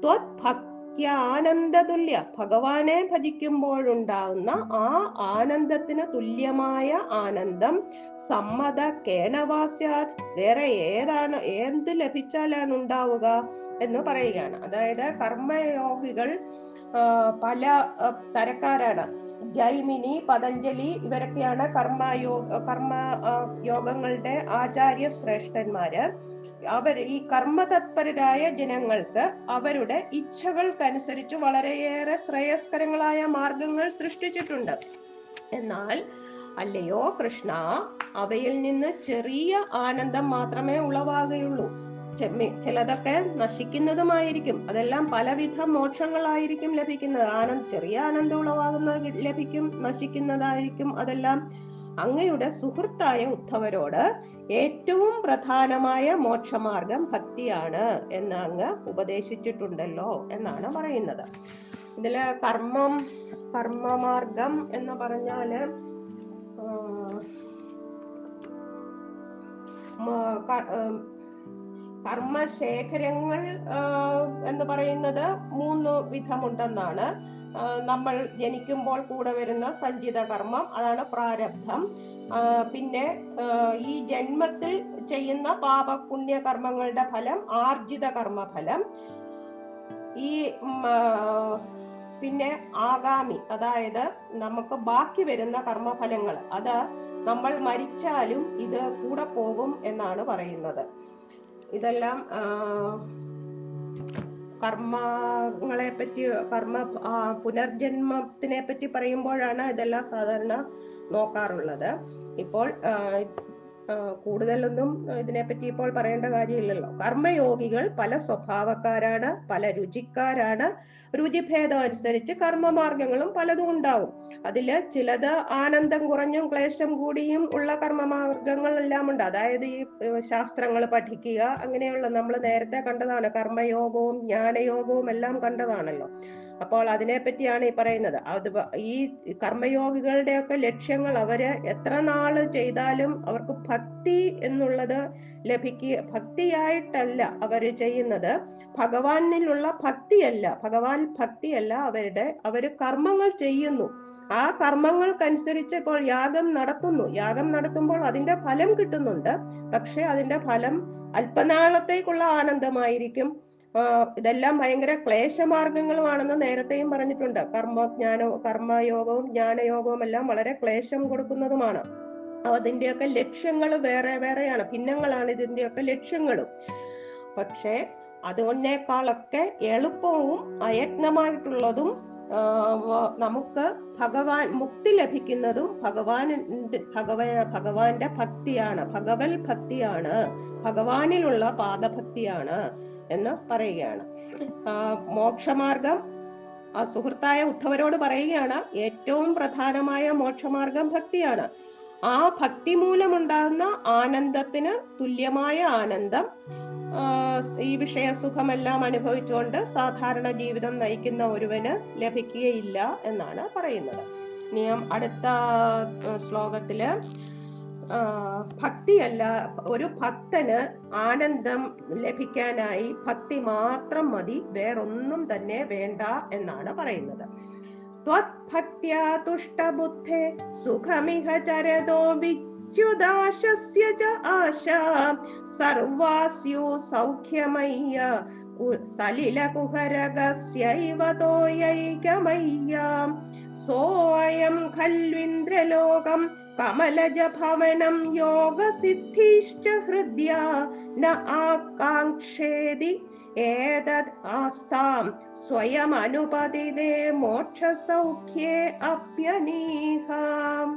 ത്വത് ഭക്ത്യാനന്ദതുല്യ ഭഗവാനെ ഭജിക്കുമ്പോഴുണ്ടാകുന്ന ആ ആനന്ദത്തിന് തുല്യമായ ആനന്ദം സമ്മത കേനവാസ്യാത് വേറെ ഏതാണ് എന്ത് ലഭിച്ചാലാണ് ഉണ്ടാവുക എന്ന് പറയുകയാണ്. അതായത് കർമ്മയോഗികൾ പല തരക്കാരാണ്. ജൈമിനി പതഞ്ജലി ഇവരൊക്കെയാണ് കർമ്മയോഗ കർമ്മ യോഗങ്ങളുടെ ആചാര്യ ശ്രേഷ്ഠന്മാര് അവർ ഈ കർമ്മതത്പരരായ ജനങ്ങൾക്ക് അവരുടെ ഇച്ഛകൾക്കനുസരിച്ച് വളരെയേറെ ശ്രേയസ്കരങ്ങളായ മാർഗങ്ങൾ സൃഷ്ടിച്ചിട്ടുണ്ട്. എന്നാൽ അല്ലയോ കൃഷ്ണ അവയിൽ നിന്ന് ചെറിയ ആനന്ദം മാത്രമേ ഉളവാകുകയുള്ളൂ. ചിലതൊക്കെ നശിക്കുന്നതുമായിരിക്കും. അതെല്ലാം പലവിധ മോക്ഷങ്ങളായിരിക്കും ലഭിക്കുന്നത്. ആനന്ദ് ചെറിയ ആനന്ദം ഉളവാകുന്നത് കി- ലഭിക്കും നശിക്കുന്നതായിരിക്കും. അതെല്ലാം അങ്ങയുടെ സുഹൃത്തായ ഉദ്ധവരോട് ഏറ്റവും പ്രധാനമായ മോക്ഷമാർഗം ഭക്തിയാണ് എന്ന് അങ്ങ് ഉപദേശിച്ചിട്ടുണ്ടല്ലോ എന്നാണ് പറയുന്നത്. ഇതിൽ കർമ്മം കർമ്മമാർഗം എന്ന് പറഞ്ഞാൽ ഏർ കർമ്മശേഖരങ്ങൾ എന്ന് പറയുന്നത് മൂന്ന് വിധമുണ്ടെന്നാണ്. നമ്മൾ ജനിക്കുമ്പോൾ കൂടെ വരുന്ന സഞ്ചിത കർമ്മം അതാണ് പ്രാരബ്ധം. പിന്നെ ഈ ജന്മത്തിൽ ചെയ്യുന്ന പാപ പുണ്യ കർമ്മങ്ങളുടെ ഫലം ആർജിത കർമ്മഫലം. ഈ പിന്നെ ആഗാമി അതായത് നമുക്ക് ബാക്കി വരുന്ന കർമ്മഫലങ്ങൾ അത് നമ്മൾ മരിച്ചാലും ഇത് കൂടെ പോകും എന്നാണ് പറയുന്നത്. ഇതെല്ലാം കർമ്മങ്ങളെ പറ്റി കർമ്മ പുനർജന്മത്തിനെ പറ്റി പറയുമ്പോഴാണ് ഇതെല്ലാം സാധാരണ നോക്കാറുള്ളത്. ഇപ്പോൾ കൂടുതലൊന്നും ഇതിനെപ്പറ്റി ഇപ്പോൾ പറയേണ്ട കാര്യമില്ലല്ലോ. കർമ്മയോഗികൾ പല സ്വഭാവക്കാരാണ് പല രുചിക്കാരാണ്. രുചിഭേദം അനുസരിച്ച് കർമ്മമാർഗങ്ങളും പലതും ഉണ്ടാവും. അതിൽ ചിലത് ആനന്ദം കുറഞ്ഞും ക്ലേശം കൂടിയും ഉള്ള കർമ്മമാർഗങ്ങൾ എല്ലാം ഉണ്ട്. അതായത് ഈ ശാസ്ത്രങ്ങൾ പഠിക്കുക അങ്ങനെയുള്ള നമ്മൾ നേരത്തെ കണ്ടതാണ്. കർമ്മയോഗവും ജ്ഞാനയോഗവും എല്ലാം കണ്ടതാണല്ലോ. അപ്പോൾ അതിനെ പറ്റിയാണ് ഈ പറയുന്നത്. അത് ഈ കർമ്മയോഗികളുടെ ഒക്കെ ലക്ഷ്യങ്ങൾ അവർ എത്ര നാൾ ചെയ്താലും അവർക്ക് ഭക്തി എന്നുള്ളത് ലഭിക്കുക ഭക്തിയായിട്ടല്ല അവർ ചെയ്യുന്നത്. ഭഗവാനിലുള്ള ഭക്തിയല്ല ഭഗവാൻ ഭക്തിയല്ല അവരുടെ അവർ കർമ്മങ്ങൾ ചെയ്യുന്നു. ആ കർമ്മങ്ങൾക്കനുസരിച്ച് ഇപ്പോൾ യാഗം നടത്തുന്നു. യാഗം നടത്തുമ്പോൾ അതിന്റെ ഫലം കിട്ടുന്നുണ്ട്. പക്ഷെ അതിന്റെ ഫലം അല്പനാളത്തേക്കുള്ള ആനന്ദമായിരിക്കും. ഇതെല്ലാം ഭയങ്കര ക്ലേശമാർഗങ്ങളുമാണെന്ന് നേരത്തെയും പറഞ്ഞിട്ടുണ്ട്. കർമ്മജ്ഞാനവും കർമ്മയോഗവും ജ്ഞാനയോഗവും എല്ലാം വളരെ ക്ലേശം കൊടുക്കുന്നതുമാണ്. അതിന്റെയൊക്കെ ലക്ഷ്യങ്ങൾ വേറെ വേറെയാണ്. ഭിന്നങ്ങളാണ് ഇതിന്റെയൊക്കെ ലക്ഷ്യങ്ങളും. പക്ഷേ അതുകൊണ്ടേക്കാളൊക്കെ എളുപ്പവും അയത്നമായിട്ടുള്ളതും നമുക്ക് ഭഗവാൻ മുക്തി ലഭിക്കുന്നതും ഭഗവാൻ ഭഗവ ഭഗവാന്റെ ഭക്തിയാണ്. ഭഗവൽ ഭക്തിയാണ്. ഭഗവാനിലുള്ള പാദഭക്തിയാണ്. എന്ന് പറയുകയാണ്. മോക്ഷമാർഗം ആ സുഹൃത്തായ ഉദ്ധവരോട് പറയുകയാണ് ഏറ്റവും പ്രധാനമായ മോക്ഷമാർഗം ഭക്തിയാണ്. ആ ഭക്തി മൂലമുണ്ടാകുന്ന ആനന്ദത്തിന് തുല്യമായ ആനന്ദം ഈ വിഷയസുഖമെല്ലാം അനുഭവിച്ചുകൊണ്ട് സാധാരണ ജീവിതം നയിക്കുന്ന ഒരുവന് ലഭിക്കുകയില്ല എന്നാണ് പറയുന്നത്. ഇനിയും അടുത്ത ശ്ലോകത്തിൽ ഭക്തിയല്ല ഒരു ഭക്തന് ആനന്ദം ലഭിക്കാനായി ഭക്തി മാത്രം മതി വേറൊന്നും തന്നെ വേണ്ട എന്നാണ് പറയുന്നത്. ത്വത്ഭക്ത്യാ തുഷ്ടബുദ്ധേ സുഖമിഹ ചരതോ വിച്യുദാശസ്യ ച ആശാ സർവാസ്യോ സൗഖ്യമയ്യ കു- സലിലകുഹരകസ്യൈവ തോയൈകമയ്യാം. സോയം കമലജഭവനം യോഗസിദ്ധിശ്ച ഹൃദ്യ ന ആകാംക്ഷേതി. ഏതദ് ആസ്താം സ്വയമനുപതിതേ മോക്ഷസൗഖ്യേ അപ്യനീഹാം.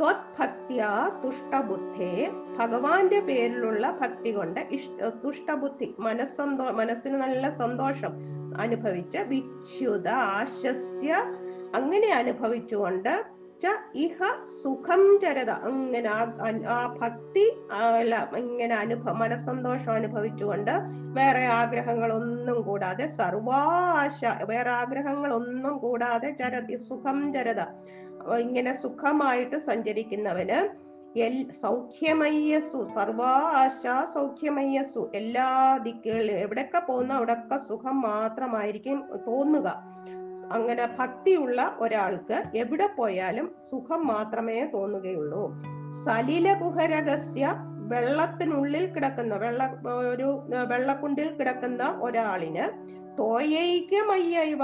ത്വത്ഭക്തിയാ തുഷ്ടബുദ്ധേ. ഭഗവാന്റെ പേരിലുള്ള ഭക്തി കൊണ്ട് ഇഷ്ട തുഷ്ടബുദ്ധി മനസ്സന്തോ മനസ്സിന് നല്ല സന്തോഷം അനുഭവിച്ച വിച്യുത ആശസ്യ അങ്ങനെ അനുഭവിച്ചുകൊണ്ട് ഇഹ സുഖം ചരത അങ്ങനെ ആ- ഭക്തി ഇങ്ങനെ അനുഭവ മനസ്സന്തോഷം അനുഭവിച്ചുകൊണ്ട് വേറെ ആഗ്രഹങ്ങളൊന്നും കൂടാതെ സർവാശ വേറെ ആഗ്രഹങ്ങളൊന്നും കൂടാതെ ചരതി സുഖം ചരത ഇങ്ങനെ സുഖമായിട്ട് സഞ്ചരിക്കുന്നവന് എൽ സൗഖ്യമയ്യസു സർവാശ സൗഖ്യമയ്യസു എല്ലാ ദിക്കുകളിലും എവിടെയൊക്കെ പോകുന്ന അവിടെയൊക്കെ സുഖം മാത്രമായിരിക്കും തോന്നുക. അങ്ങനെ ഭക്തിയുള്ള ഒരാൾക്ക് എവിടെ പോയാലും സുഖം മാത്രമേ തോന്നുകയുള്ളൂ. സലില ഗുഹരഹസ്യ വെള്ളത്തിനുള്ളിൽ കിടക്കുന്ന വെള്ള ഒരു വെള്ളക്കുണ്ടിൽ കിടക്കുന്ന ഒരാളിന് തോയൈക്യമയ്യവ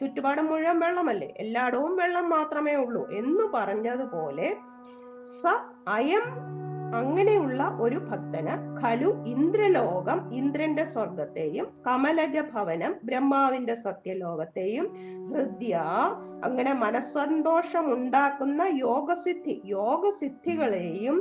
ചുറ്റുപാടും മുഴുവൻ വെള്ളമല്ലേ? എല്ലായിടവും വെള്ളം മാത്രമേ ഉള്ളൂ എന്ന് പറഞ്ഞതുപോലെ സ അയം അങ്ങനെയുള്ള ഒരു ഭക്തന് ഖലു ഇന്ദ്രലോകം ഇന്ദ്രന്റെ സ്വർഗത്തെയും കമലജ ഭവനം ബ്രഹ്മാവിന്റെ സത്യലോകത്തെയും ഹൃദ്യ അങ്ങനെ മനസ്സന്തോഷം ഉണ്ടാക്കുന്ന യോഗസിദ്ധി യോഗസിദ്ധികളെയും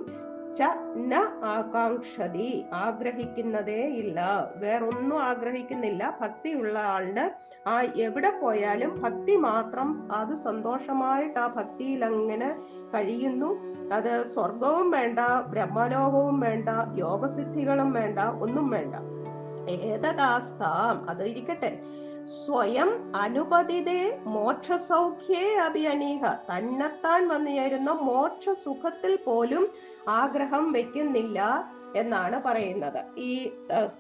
ന ആകാംക്ഷതി. ആഗ്രഹിക്കുന്നതേ ഇല്ല. വേറൊന്നും ആഗ്രഹിക്കുന്നില്ല. ഭക്തിയുള്ള ആളിന് ആ എവിടെ പോയാലും ഭക്തി മാത്രം അത് സന്തോഷമായിട്ട് ആ ഭക്തിയിൽ അങ്ങനെ കഴിയുന്നു. അത് സ്വർഗവും വേണ്ട ബ്രഹ്മലോകവും വേണ്ട യോഗസിദ്ധികളും വേണ്ട ഒന്നും വേണ്ട. ഏതദാസ്താം? അത് ഇരിക്കട്ടെ. സ്വയം അനുപതിതേ മോക്ഷസൗഖ്യേ അഭിയനീഹ. തന്നെത്താൻ വന്നു ചേരുന്ന മോക്ഷ സുഖത്തിൽ പോലും ആഗ്രഹം വെക്കുന്നില്ല എന്നാണ് പറയുന്നത്. ഈ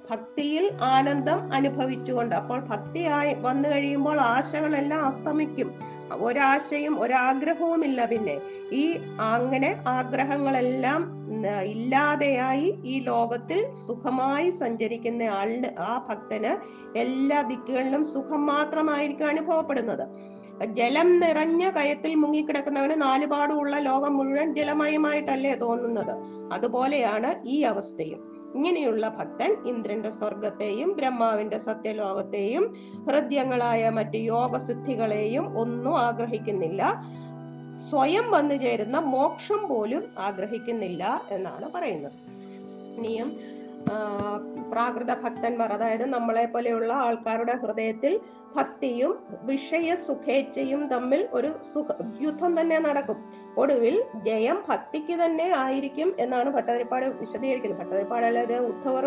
ഭക്തിയിൽ ആനന്ദം അനുഭവിച്ചുകൊണ്ട് അപ്പോൾ ഭക്തിയായി വന്നു കഴിയുമ്പോൾ ആശകളെല്ലാം അസ്തമിക്കും. ഒരാശയും ഒരാഗ്രഹവും ഇല്ല പിന്നെ. ഈ അങ്ങനെ ആഗ്രഹങ്ങളെല്ലാം ഇല്ലാതെയായി ഈ ലോകത്തിൽ സുഖമായി സഞ്ചരിക്കുന്ന ആളിന് ആ ഭക്തന് എല്ലാ ദിക്കുകളിലും സുഖം മാത്രമായിരിക്കും അനുഭവപ്പെടുന്നത്. ജലം നിറഞ്ഞ കയത്തിൽ മുങ്ങിക്കിടക്കുന്നവന് നാലുപാടുമുള്ള ലോകം മുഴുവൻ ജലമയമായിട്ടല്ലേ തോന്നുന്നത്. അതുപോലെയാണ് ഈ അവസ്ഥയും. ഇങ്ങനെയുള്ള ഭക്തൻ ഇന്ദ്രന്റെ സ്വർഗത്തെയും ബ്രഹ്മാവിന്റെ സത്യലോകത്തെയും ഹൃദ്യങ്ങളായ മറ്റു യോഗസിദ്ധികളെയും ഒന്നും ആഗ്രഹിക്കുന്നില്ല. സ്വയം വന്നു ചേരുന്ന മോക്ഷം പോലും ആഗ്രഹിക്കുന്നില്ല എന്നാണ് പറയുന്നത്. ഇനിയും പ്രാകൃത ഭക്തന്മാർ അതായത് നമ്മളെ പോലെയുള്ള ആൾക്കാരുടെ ഹൃദയത്തിൽ ഭക്തിയും വിഷയ സുഖേച്ഛയും തമ്മിൽ ഒരു സുഖ യുദ്ധം തന്നെ നടക്കും. ഒടുവിൽ ജയം ഭക്തിക്ക് തന്നെ ആയിരിക്കും എന്നാണ് ഭട്ടതിരിപ്പാട് വിശദീകരിക്കുന്നത്. ഭട്ടതിരിപ്പാട് ഇത് ഉദ്ധവർ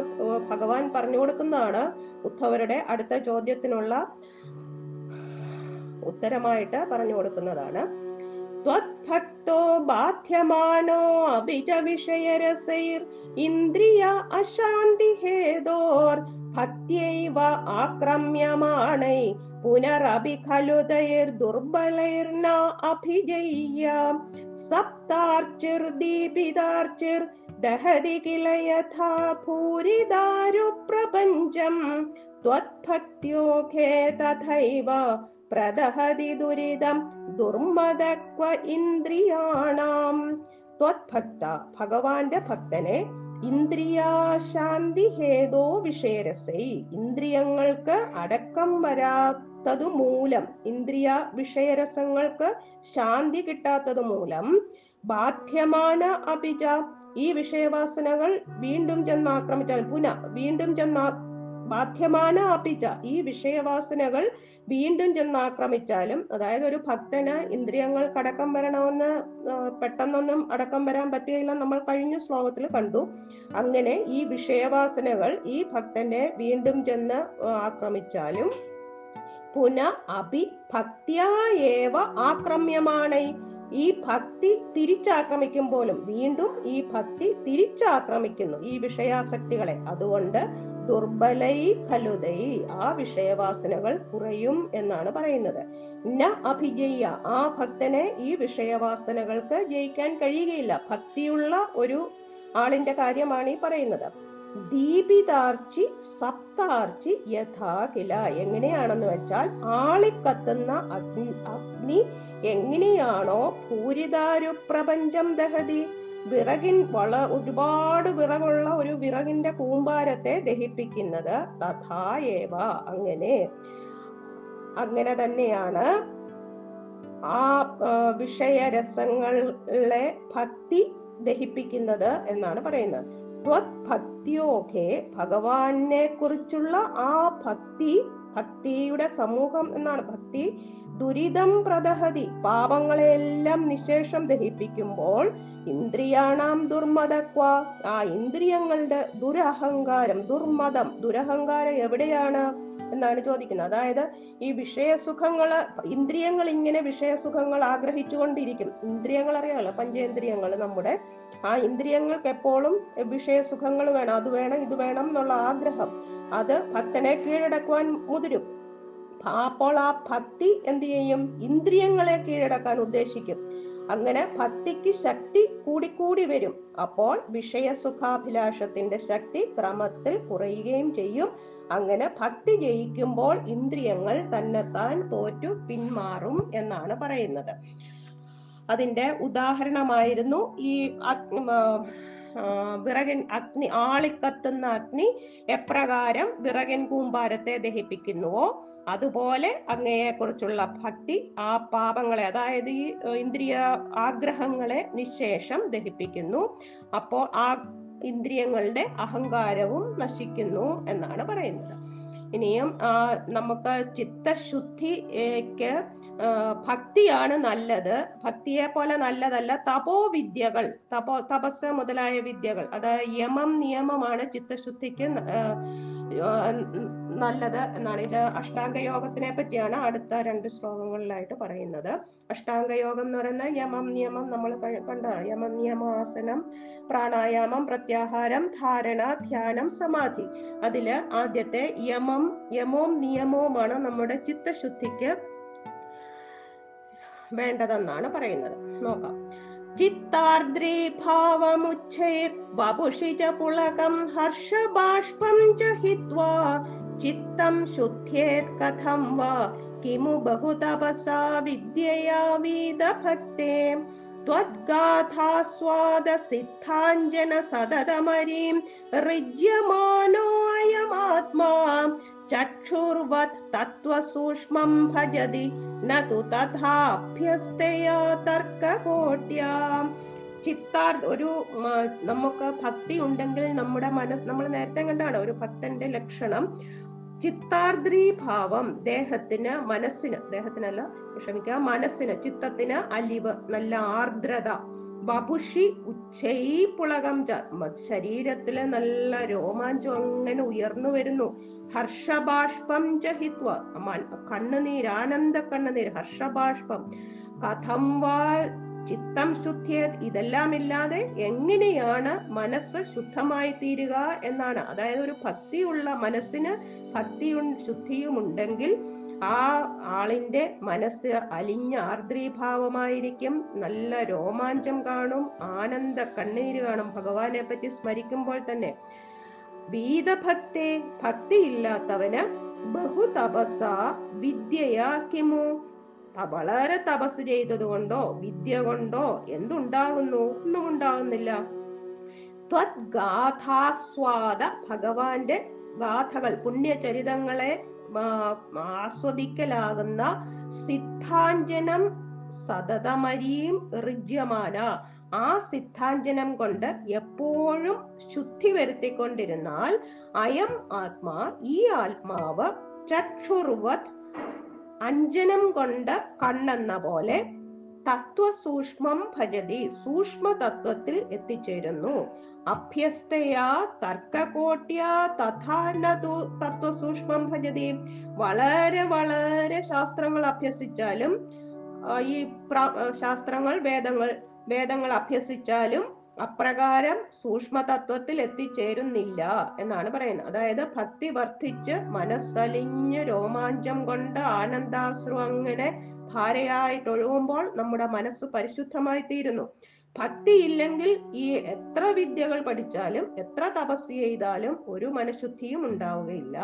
ഭഗവാൻ പറഞ്ഞു കൊടുക്കുന്നതാണ് ഉദ്ധവരുടെ അടുത്ത ചോദ്യത്തിനുള്ള ഉത്തരമായിട്ട് പറഞ്ഞു കൊടുക്കുന്നതാണ്. ബാധ്യമാനോ അഭിജ ഇന്ദ്രിയ അശാന്തി ഹേതോർ ഭക്തിയൈവ ആക്രമ്യമാണൈ പുനരപി ഖലുതൈർ ദുർബലൈർന അഭിജയ്യ. സപ്താർച്ചിർദീപിതാർച്ചിർ ദഹതി കില യഥാ ഭൂരിദാരു പ്രപഞ്ചം. ത്വത്ഭക്ത്യോഖേ തഥൈവ പ്രദഹതി ദുരിതം ദുർമദക്വ ഇന്ദ്രിയാണാം. ത്വത്ഭക്ത ഭഗവാന്റെ ഭക്തനെ ഇന്ദ്രിയാശാന്തി ഹേതോ വിഷേരസൈ ഇന്ദ്രിയങ്ങൾക്ക് അടക്കം വരാത്ത കിട്ടാത്തതു മൂലം ഇന്ദ്രിയ വിഷയരസങ്ങൾക്ക് ശാന്തി കിട്ടാത്തത് മൂലം ബാധ്യമാന അഭിജ. ഈ വിഷയവാസനകൾ വീണ്ടും ചെന്ന് ആക്രമിച്ചാൽ പുന വീണ്ടും ചെന്ന് ബാധ്യമാന അപിച്ച ഈ വിഷയവാസനകൾ വീണ്ടും ചെന്ന് ആക്രമിച്ചാലും അതായത് ഒരു ഭക്തന് ഇന്ദ്രിയങ്ങൾ കടക്കം വരണമെന്ന് പെട്ടെന്നൊന്നും അടക്കം വരാൻ പറ്റുകയില്ല നമ്മൾ കഴിഞ്ഞ ശ്ലോകത്തിൽ കണ്ടു. അങ്ങനെ ഈ വിഷയവാസനകൾ ഈ ഭക്തനെ വീണ്ടും ചെന്ന് ആക്രമിച്ചാലും പുന അഭി ഭക്തിയായേവ ആക്രമ്യമാണ്. ഈ ഭക്തി തിരിച്ചാക്രമിക്കുമ്പോഴും വീണ്ടും ഈ ഭക്തി തിരിച്ചാക്രമിക്കുന്നു ഈ വിഷയാസക്തികളെ. അതുകൊണ്ട് ദുർബലൈ ഫലുതൈ ആ വിഷയവാസനകൾ കുറയും എന്നാണ് പറയുന്നത്. ന അഭിജയ്യ ആ ഭക്തനെ ഈ വിഷയവാസനകൾക്ക് ജയിക്കാൻ കഴിയുകയില്ല. ഭക്തിയുള്ള ഒരു ആളിന്റെ കാര്യമാണ് ഈ പറയുന്നത്. ദീപിതാർച്ചി സപ്താർച്ചി യഥാ കില എങ്ങനെയാണെന്ന് വെച്ചാൽ ആളിക്കത്തുന്ന അഗ്നി അഗ്നി എങ്ങനെയാണോ ഭൂരിതാരു പ്രപഞ്ചം ദഹതി. വിറകിൻ വള ഒരുപാട് വിറകുള്ള ഒരു വിറകിന്റെ കൂമ്പാരത്തെ ദഹിപ്പിക്കുന്നത് തഥായേവ അങ്ങനെ അങ്ങനെ തന്നെയാണ് ആ വിഷയരസങ്ങളെ ഭക്തി ദഹിപ്പിക്കുന്നത് എന്നാണ് പറയുന്നത്. ഭക്തിയോക്കെ ഭഗവാനെ കുറിച്ചുള്ള ആ ഭക്തി ഭക്തിയുടെ സമൂഹം എന്നാണ് ഭക്തി. ദുരിതം പ്രദഹതി പാപങ്ങളെല്ലാം നിശേഷം ദഹിപ്പിക്കുമ്പോൾ ഇന്ദ്രിയാണാം ദുർമതക്വ ആ ഇന്ദ്രിയങ്ങളുടെ ദുരഹങ്കാരം ദുർമതം ദുരഹങ്കാരം എവിടെയാണ് എന്നാണ് ചോദിക്കുന്നത്. അതായത് ഈ വിഷയസുഖങ്ങൾ ഇന്ദ്രിയങ്ങൾ ഇങ്ങനെ വിഷയസുഖങ്ങൾ ആഗ്രഹിച്ചുകൊണ്ടിരിക്കും. ഇന്ദ്രിയങ്ങൾ അറിയാമല്ലോ പഞ്ചേന്ദ്രിയങ്ങൾ നമ്മുടെ ആ ഇന്ദ്രിയങ്ങൾക്ക് എപ്പോഴും വിഷയസുഖങ്ങൾ വേണം. അത് വേണം ഇത് വേണം എന്നുള്ള ആഗ്രഹം. അത് ഭക്തനെ കീഴടക്കുവാൻ മുതിരും. അപ്പോൾ ആ ഭക്തി എന്ത് ചെയ്യും? ഇന്ദ്രിയങ്ങളെ കീഴടക്കാൻ ഉദ്ദേശിക്കും. അങ്ങനെ ഭക്തിക്ക് ശക്തി കൂടിക്കൂടി വരും. അപ്പോൾ വിഷയസുഖാഭിലാഷത്തിന്റെ ശക്തി ക്രമത്തിൽ കുറയുകയും ചെയ്യും. അങ്ങനെ ഭക്തി ജയിക്കുമ്പോൾ ഇന്ദ്രിയങ്ങൾ തന്നെത്താൻ തോറ്റു പിന്മാറും എന്നാണ് പറയുന്നത്. അതിന്റെ ഉദാഹരണമായിരുന്നു ഈ വിറകൻ അഗ്നി ആളിക്കത്തുന്ന അഗ്നി എപ്രകാരം വിറകൻ കൂമ്പാരത്തെ ദഹിപ്പിക്കുന്നുവോ? അതുപോലെ അങ്ങയെക്കുറിച്ചുള്ള ഭക്തി ആ പാപങ്ങളെ അതായത് ഈ ഇന്ദ്രിയ ആഗ്രഹങ്ങളെ നിശേഷം ദഹിപ്പിക്കുന്നു. അപ്പോൾ ആ ഇന്ദ്രിയങ്ങളുടെ അഹങ്കാരവും നശിക്കുന്നു എന്നാണ് പറയുന്നത്. ഇനിയും നമുക്ക് ചിത്തശുദ്ധിക്ക് ഭക്തിയാണ് നല്ലത്. ഭക്തിയെ പോലെ നല്ലതല്ല തപോ വിദ്യകൾ തപോ തപസ് മുതലായ വിദ്യകൾ. അതായത് യമം നിയമമാണ് ചിത്തശുദ്ധിക്ക് നല്ലത് എന്നാണ്. ഇത് അഷ്ടാംഗ യോഗത്തിനെ പറ്റിയാണ് അടുത്ത രണ്ട് ശ്ലോകങ്ങളിലായിട്ട് പറയുന്നത്. അഷ്ടാംഗ യോഗം എന്ന് പറയുന്ന യമം നിയമം നമ്മൾ കണ്ടതാണ്. യമം നിയമാസനം പ്രാണായാമം പ്രത്യാഹാരം ധാരണ ധ്യാനം സമാധി. അതിൽ ആദ്യത്തെ യമം യമവും നിയമവുമാണ് നമ്മുടെ ചിത്തശുദ്ധിക്ക് വേണ്ടതെന്നാണ് പറയുന്നത് നോക്കാം ചിത്താർദ്രീഭാവമുച്ചൈർ വപുഷി ച പുളകം ഹർഷബാഷ്പം ച ഹിത്വാ ചിത്തം ശുദ്ധ്യേത് കഥം വാ കിമു ബഹുതപസാ വിദ്യയാ വീതഭക്തേ त्वद्गाथास्वादसिद्धाञ्जन सदतमरीं ऋज्यमानोऽयमात्मा चक्षुर्वत् तत्त्वसूक्ष्मं भजति न तु तथाभ्यस्तया തർക്കകോട്യാ ചിത്താർ ഒരു മ, നമുക്ക് ഭക്തി ഉണ്ടെങ്കിൽ നമ്മുടെ മനസ്സ് നമ്മൾ നേരത്തെ കണ്ടാണ് ഒരു ഭക്തന്റെ ലക്ഷണം ചിത്താർദ്രീ ഭാവം ദേഹത്തിന് മനസ്സിന് ദേഹത്തിനല്ല ക്ഷമിക്കുക മനസ്സിന് ചിത്തത്തിന് അലിവ് നല്ല ആർദ്രത വപുഷി ഉച്ചൈ പുളകം ശരീരത്തിലെ നല്ല രോമാഞ്ചം അങ്ങനെ ഉയർന്നു വരുന്നു. ഹർഷബാഷ്പം ചഹിത്വ. കണ്ണുനീർ ആനന്ദ കണ്ണുനീർ ഹർഷബാഷ്പം. കഥം വാ ചിത്തം ശുദ്ധിയ ഇതെല്ലാം ഇല്ലാതെ എങ്ങനെയാണ് മനസ്സ് ശുദ്ധമായി തീരുക എന്നാണ്. അതായത് ഒരു ഭക്തിയുള്ള മനസ്സിന് ഭക്തിയും ശുദ്ധിയും ഉണ്ടെങ്കിൽ ആ ആളിന്റെ മനസ്സ് അലിഞ്ഞ ആർദ്രീഭാവമായിരിക്കും. നല്ല രോമാഞ്ചം കാണും ആനന്ദ കണ്ണീര് കാണും. ഭഗവാനെ പറ്റി സ്മരിക്കുമ്പോൾ തന്നെ വീതഭക്തെ ഭക്തിയില്ലാത്തവന് ബഹുതപസ വിദ്യയാ കിമു. ത- വളരെ തപസ് ചെയ്തത് കൊണ്ടോ വിദ്യ കൊണ്ടോ എന്തുണ്ടാകുന്നു? ഒന്നും ഉണ്ടാകുന്നില്ല. ത്വദ്ഗാഥാസ്വാദ ഭഗവാന്റെ ഗാഥകൾ പുണ്യചരിതങ്ങളെ ആസ്വദിക്കലാകുന്ന സിദ്ധാഞ്ജനം സതതമരിയും ഋജ്യമാന. ആ സിദ്ധാഞ്ജനം കൊണ്ട് എപ്പോഴും ശുദ്ധി വരുത്തിക്കൊണ്ടിരുന്നാൽ അയം ആത്മാ ഈ ആത്മാവ് ചക്ഷുർവത് അഞ്ജനം കൊണ്ട് കണ്ണെന്ന പോലെ തത്വസൂക്ഷ്മം ഭജതി സൂക്ഷ്മ തത്വത്തിൽ എത്തിച്ചേരുന്നു. അഭ്യസ്തയാ തർക്കകോട്യാ തഥാനതു തത്വസൂക്ഷ്മം ഭജതി. വളരെ വളരെ ശാസ്ത്രങ്ങൾ അഭ്യസിച്ചാലും ഈ ശാസ്ത്രങ്ങൾ വേദങ്ങൾ വേദങ്ങൾ അഭ്യസിച്ചാലും അപ്രകാരം സൂക്ഷ്മ തത്വത്തിൽ എത്തിച്ചേരുന്നില്ല എന്നാണ് പറയുന്നത്. അതായത് ഭക്തി വർദ്ധിച്ച് മനസ്സലിഞ്ഞ് രോമാഞ്ചം കൊണ്ട് ആനന്ദാശ്രു അങ്ങനെ ധാരയായിട്ട് ഒഴുകുമ്പോൾ നമ്മുടെ മനസ്സ് പരിശുദ്ധമായി തീരുന്നു ഭക്തി ഇല്ലെങ്കിൽ ഈ എത്ര വിദ്യകൾ പഠിച്ചാലും എത്ര തപസ് ചെയ്താലും ഒരു മനഃശുദ്ധിയും ഉണ്ടാവുകയില്ല.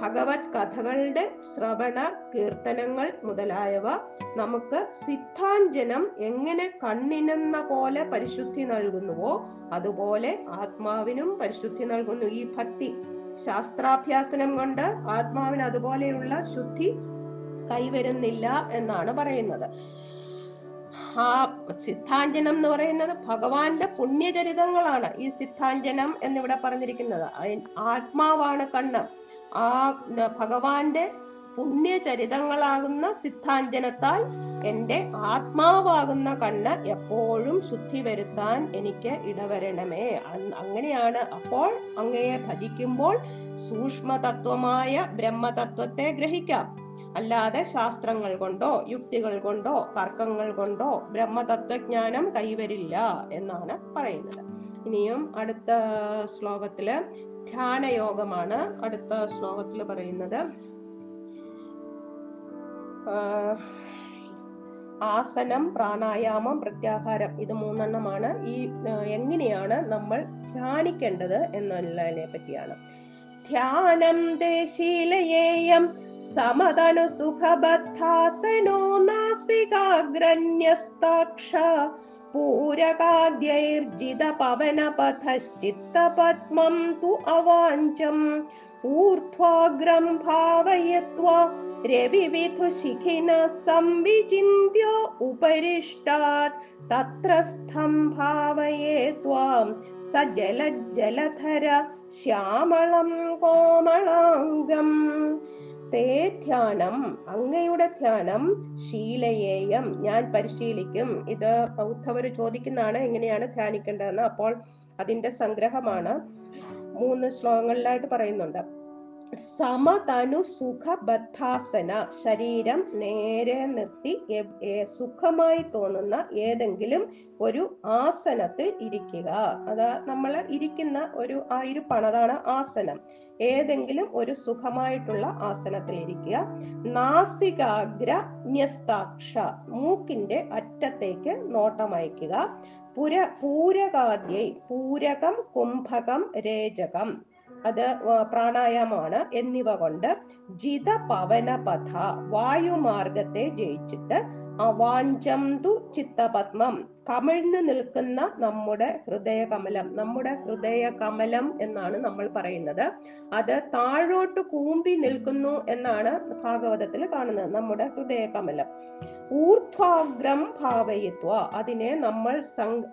ഭഗവത് കഥകളുടെ ശ്രവണ കീർത്തനങ്ങൾ മുതലായവ നമുക്ക് സിദ്ധാഞ്ജനം എങ്ങനെ കണ്ണിനെന്ന പോലെ പരിശുദ്ധി നൽകുന്നുവോ അതുപോലെ ആത്മാവിനും പരിശുദ്ധി നൽകുന്നു. ഈ ഭക്തി ശാസ്ത്രാഭ്യാസനം കൊണ്ട് ആത്മാവിന് അതുപോലെയുള്ള ശുദ്ധി കൈവരുന്നില്ല എന്നാണ് പറയുന്നത്. ആ സിദ്ധാഞ്ജനം എന്ന് പറയുന്നത് ഭഗവാന്റെ പുണ്യചരിതങ്ങളാണ്. ഈ സിദ്ധാഞ്ജനം എന്നിവിടെ പറഞ്ഞിരിക്കുന്നത്. ആത്മാവാണ് കണ്ണ്. ആ ഭഗവാന്റെ പുണ്യചരിതങ്ങളാകുന്ന സിദ്ധാഞ്ജനത്താൽ എന്റെ ആത്മാവാകുന്ന കണ്ണ് എപ്പോഴും ശുദ്ധി വരുത്താൻ എനിക്ക് ഇടവരണമേ. അങ്ങനെയാണ് അപ്പോൾ അങ്ങയെ ഭജിക്കുമ്പോൾ സൂക്ഷ്മതത്വമായ ബ്രഹ്മതത്വത്തെ ഗ്രഹിക്കാം. അല്ലാതെ ശാസ്ത്രങ്ങൾ കൊണ്ടോ യുക്തികൾ കൊണ്ടോ തർക്കങ്ങൾ കൊണ്ടോ ബ്രഹ്മതത്വജ്ഞാനം കൈവരില്ല എന്നാണ് പറയുന്നത്. ഇനിയും അടുത്ത ശ്ലോകത്തിൽ ധ്യാനയോഗമാണ് അടുത്ത ശ്ലോകത്തിൽ പറയുന്നത്. ആസനം പ്രാണായാമം പ്രത്യാഹാരം ഇത് മൂന്നെണ്ണമാണ്. ഈ എങ്ങനെയാണ് നമ്മൾ ധ്യാനിക്കേണ്ടത് എന്നുള്ളതിനെ പറ്റിയാണ്. ധ്യാനം ദേശീലയേയം समदनुसुखबद्धासनो नासिकाग्रन्यस्ताक्ष बद्धासनो तु अवाञ्चम् ऊर्ध्वाग्रम् भावयित्वा रविविधुशिखिनः संविचिन्त्य उपरिष्टात् तत्र तत्रस्थं भावये त्वा स जलज्जलधर श्यामळं कोमलाङ्गम्। തേ ധ്യാനം അങ്ങയുടെ ധ്യാനം ശീലയേയം. ഞാൻ പരിശീലിക്കും. ഇത് ബൗദ്ധവർ ചോദിക്കുന്നതാണ് എങ്ങനെയാണ് ധ്യാനിക്കേണ്ടതെന്ന്. അപ്പോൾ അതിന്റെ സംഗ്രഹമാണ് മൂന്ന് ശ്ലോകങ്ങളിലായിട്ട് പറയുന്നുണ്ട്. സമതനു സുഖബദ്ധാസന. ശരീരം നേരെ നിർത്തി സുഖമായി തോന്നുന്ന ഏതെങ്കിലും ഒരു ആസനത്തിൽ ഇരിക്കുക. അതാ നമ്മൾ ഇരിക്കുന്ന ഒരു ആ ഇരിപ്പാണ്. ആസനം. ഏതെങ്കിലും ഒരു സുഖമായിട്ടുള്ള ആസനത്തിൽ ഇരിക്കുക നാസികാഗ്ര ന്യസ്താക്ഷ മൂക്കിന്റെ അറ്റത്തേക്ക് നോട്ടമയക്കുക പുര പൂരകാദ്യൈ പൂരകം കുംഭകം രേചകം അത് പ്രാണായാമമാണ് എന്നിവ കൊണ്ട് ജിത പവനപഥ വായുമാർഗത്തെ ജയിച്ചിട്ട് അവാഞ്ചം തു ചിത്തപത്മം. കമിഴ്ന്നു നിൽക്കുന്ന നമ്മുടെ ഹൃദയകമലം. നമ്മുടെ ഹൃദയകമലം എന്നാണ് നമ്മൾ പറയുന്നത്. അത് താഴോട്ട് കൂമ്പി നിൽക്കുന്നു എന്നാണ് ഭാഗവതത്തിൽ കാണുന്നത്. നമ്മുടെ ഹൃദയകമലം. ഊർധ്വാഗ്രം ഭാവയിത്വ. അതിനെ നമ്മൾ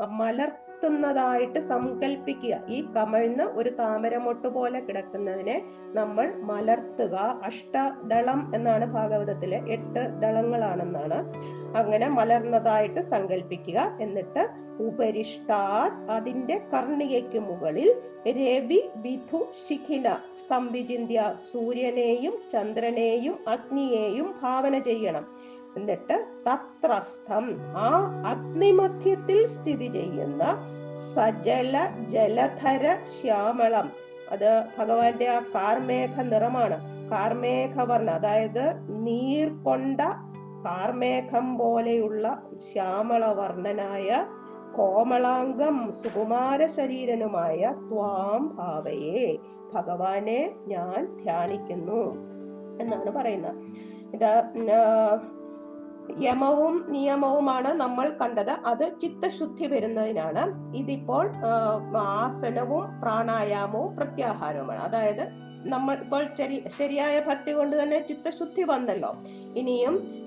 മലർത്തുന്നതായിട്ട് സങ്കല്പിക്കുക ഈ കമഴ്ന്ന് ഒരു താമരമൊട്ട് പോലെ കിടക്കുന്നതിനെ നമ്മൾ മലർത്തുക. അഷ്ടദളം എന്നാണ് ഭാഗവതത്തിലെ എട്ട് ദളങ്ങളാണെന്നാണ്. അങ്ങനെ മലർന്നതായിട്ട് സങ്കല്പിക്കുക എന്നിട്ട് ഉപരിഷ്ടാ അതിന്റെ കർണികയ്ക്ക് മുകളിൽ രവി വിധു ശിഖില സംവിചിന്യ സൂര്യനെയും ചന്ദ്രനെയും അഗ്നിയെയും ഭാവന ചെയ്യണം. എന്നിട്ട് തത്രസ്ഥം ആ അഗ്നിമധ്യത്തിൽ സ്ഥിതി ചെയ്യുന്ന സജല ജലധര ശ്യാമളം. അത് ഭഗവാന്റെ ആ കാർമേഘ നിറമാണ് കാർമേഘവർണ അതായത് നീർ കൊണ്ട കാർമേഘം പോലെയുള്ള ശ്യാമളവർണനായ കോമളാംഗം സുകുമാര ശരീരനുമായ ത്വാം ഭാവയെ ഭഗവാനെ ഞാൻ ധ്യാനിക്കുന്നു എന്നാണ് പറയുന്നത്. ഇത് യമവും നിയമവുമാണ് നമ്മൾ കണ്ടത്. അത് ചിത്തശുദ്ധി വരുന്നതിനാണ്. ഇതിപ്പോൾ ആസനവും പ്രാണായാമവും പ്രത്യാഹാരവുമാണ്. അതായത് നമ്മൾ ഇപ്പോൾ ശരി ശരിയായ ഭക്തി കൊണ്ട് തന്നെ ചിത്തശുദ്ധി വന്നല്ലോ. ഇനിയും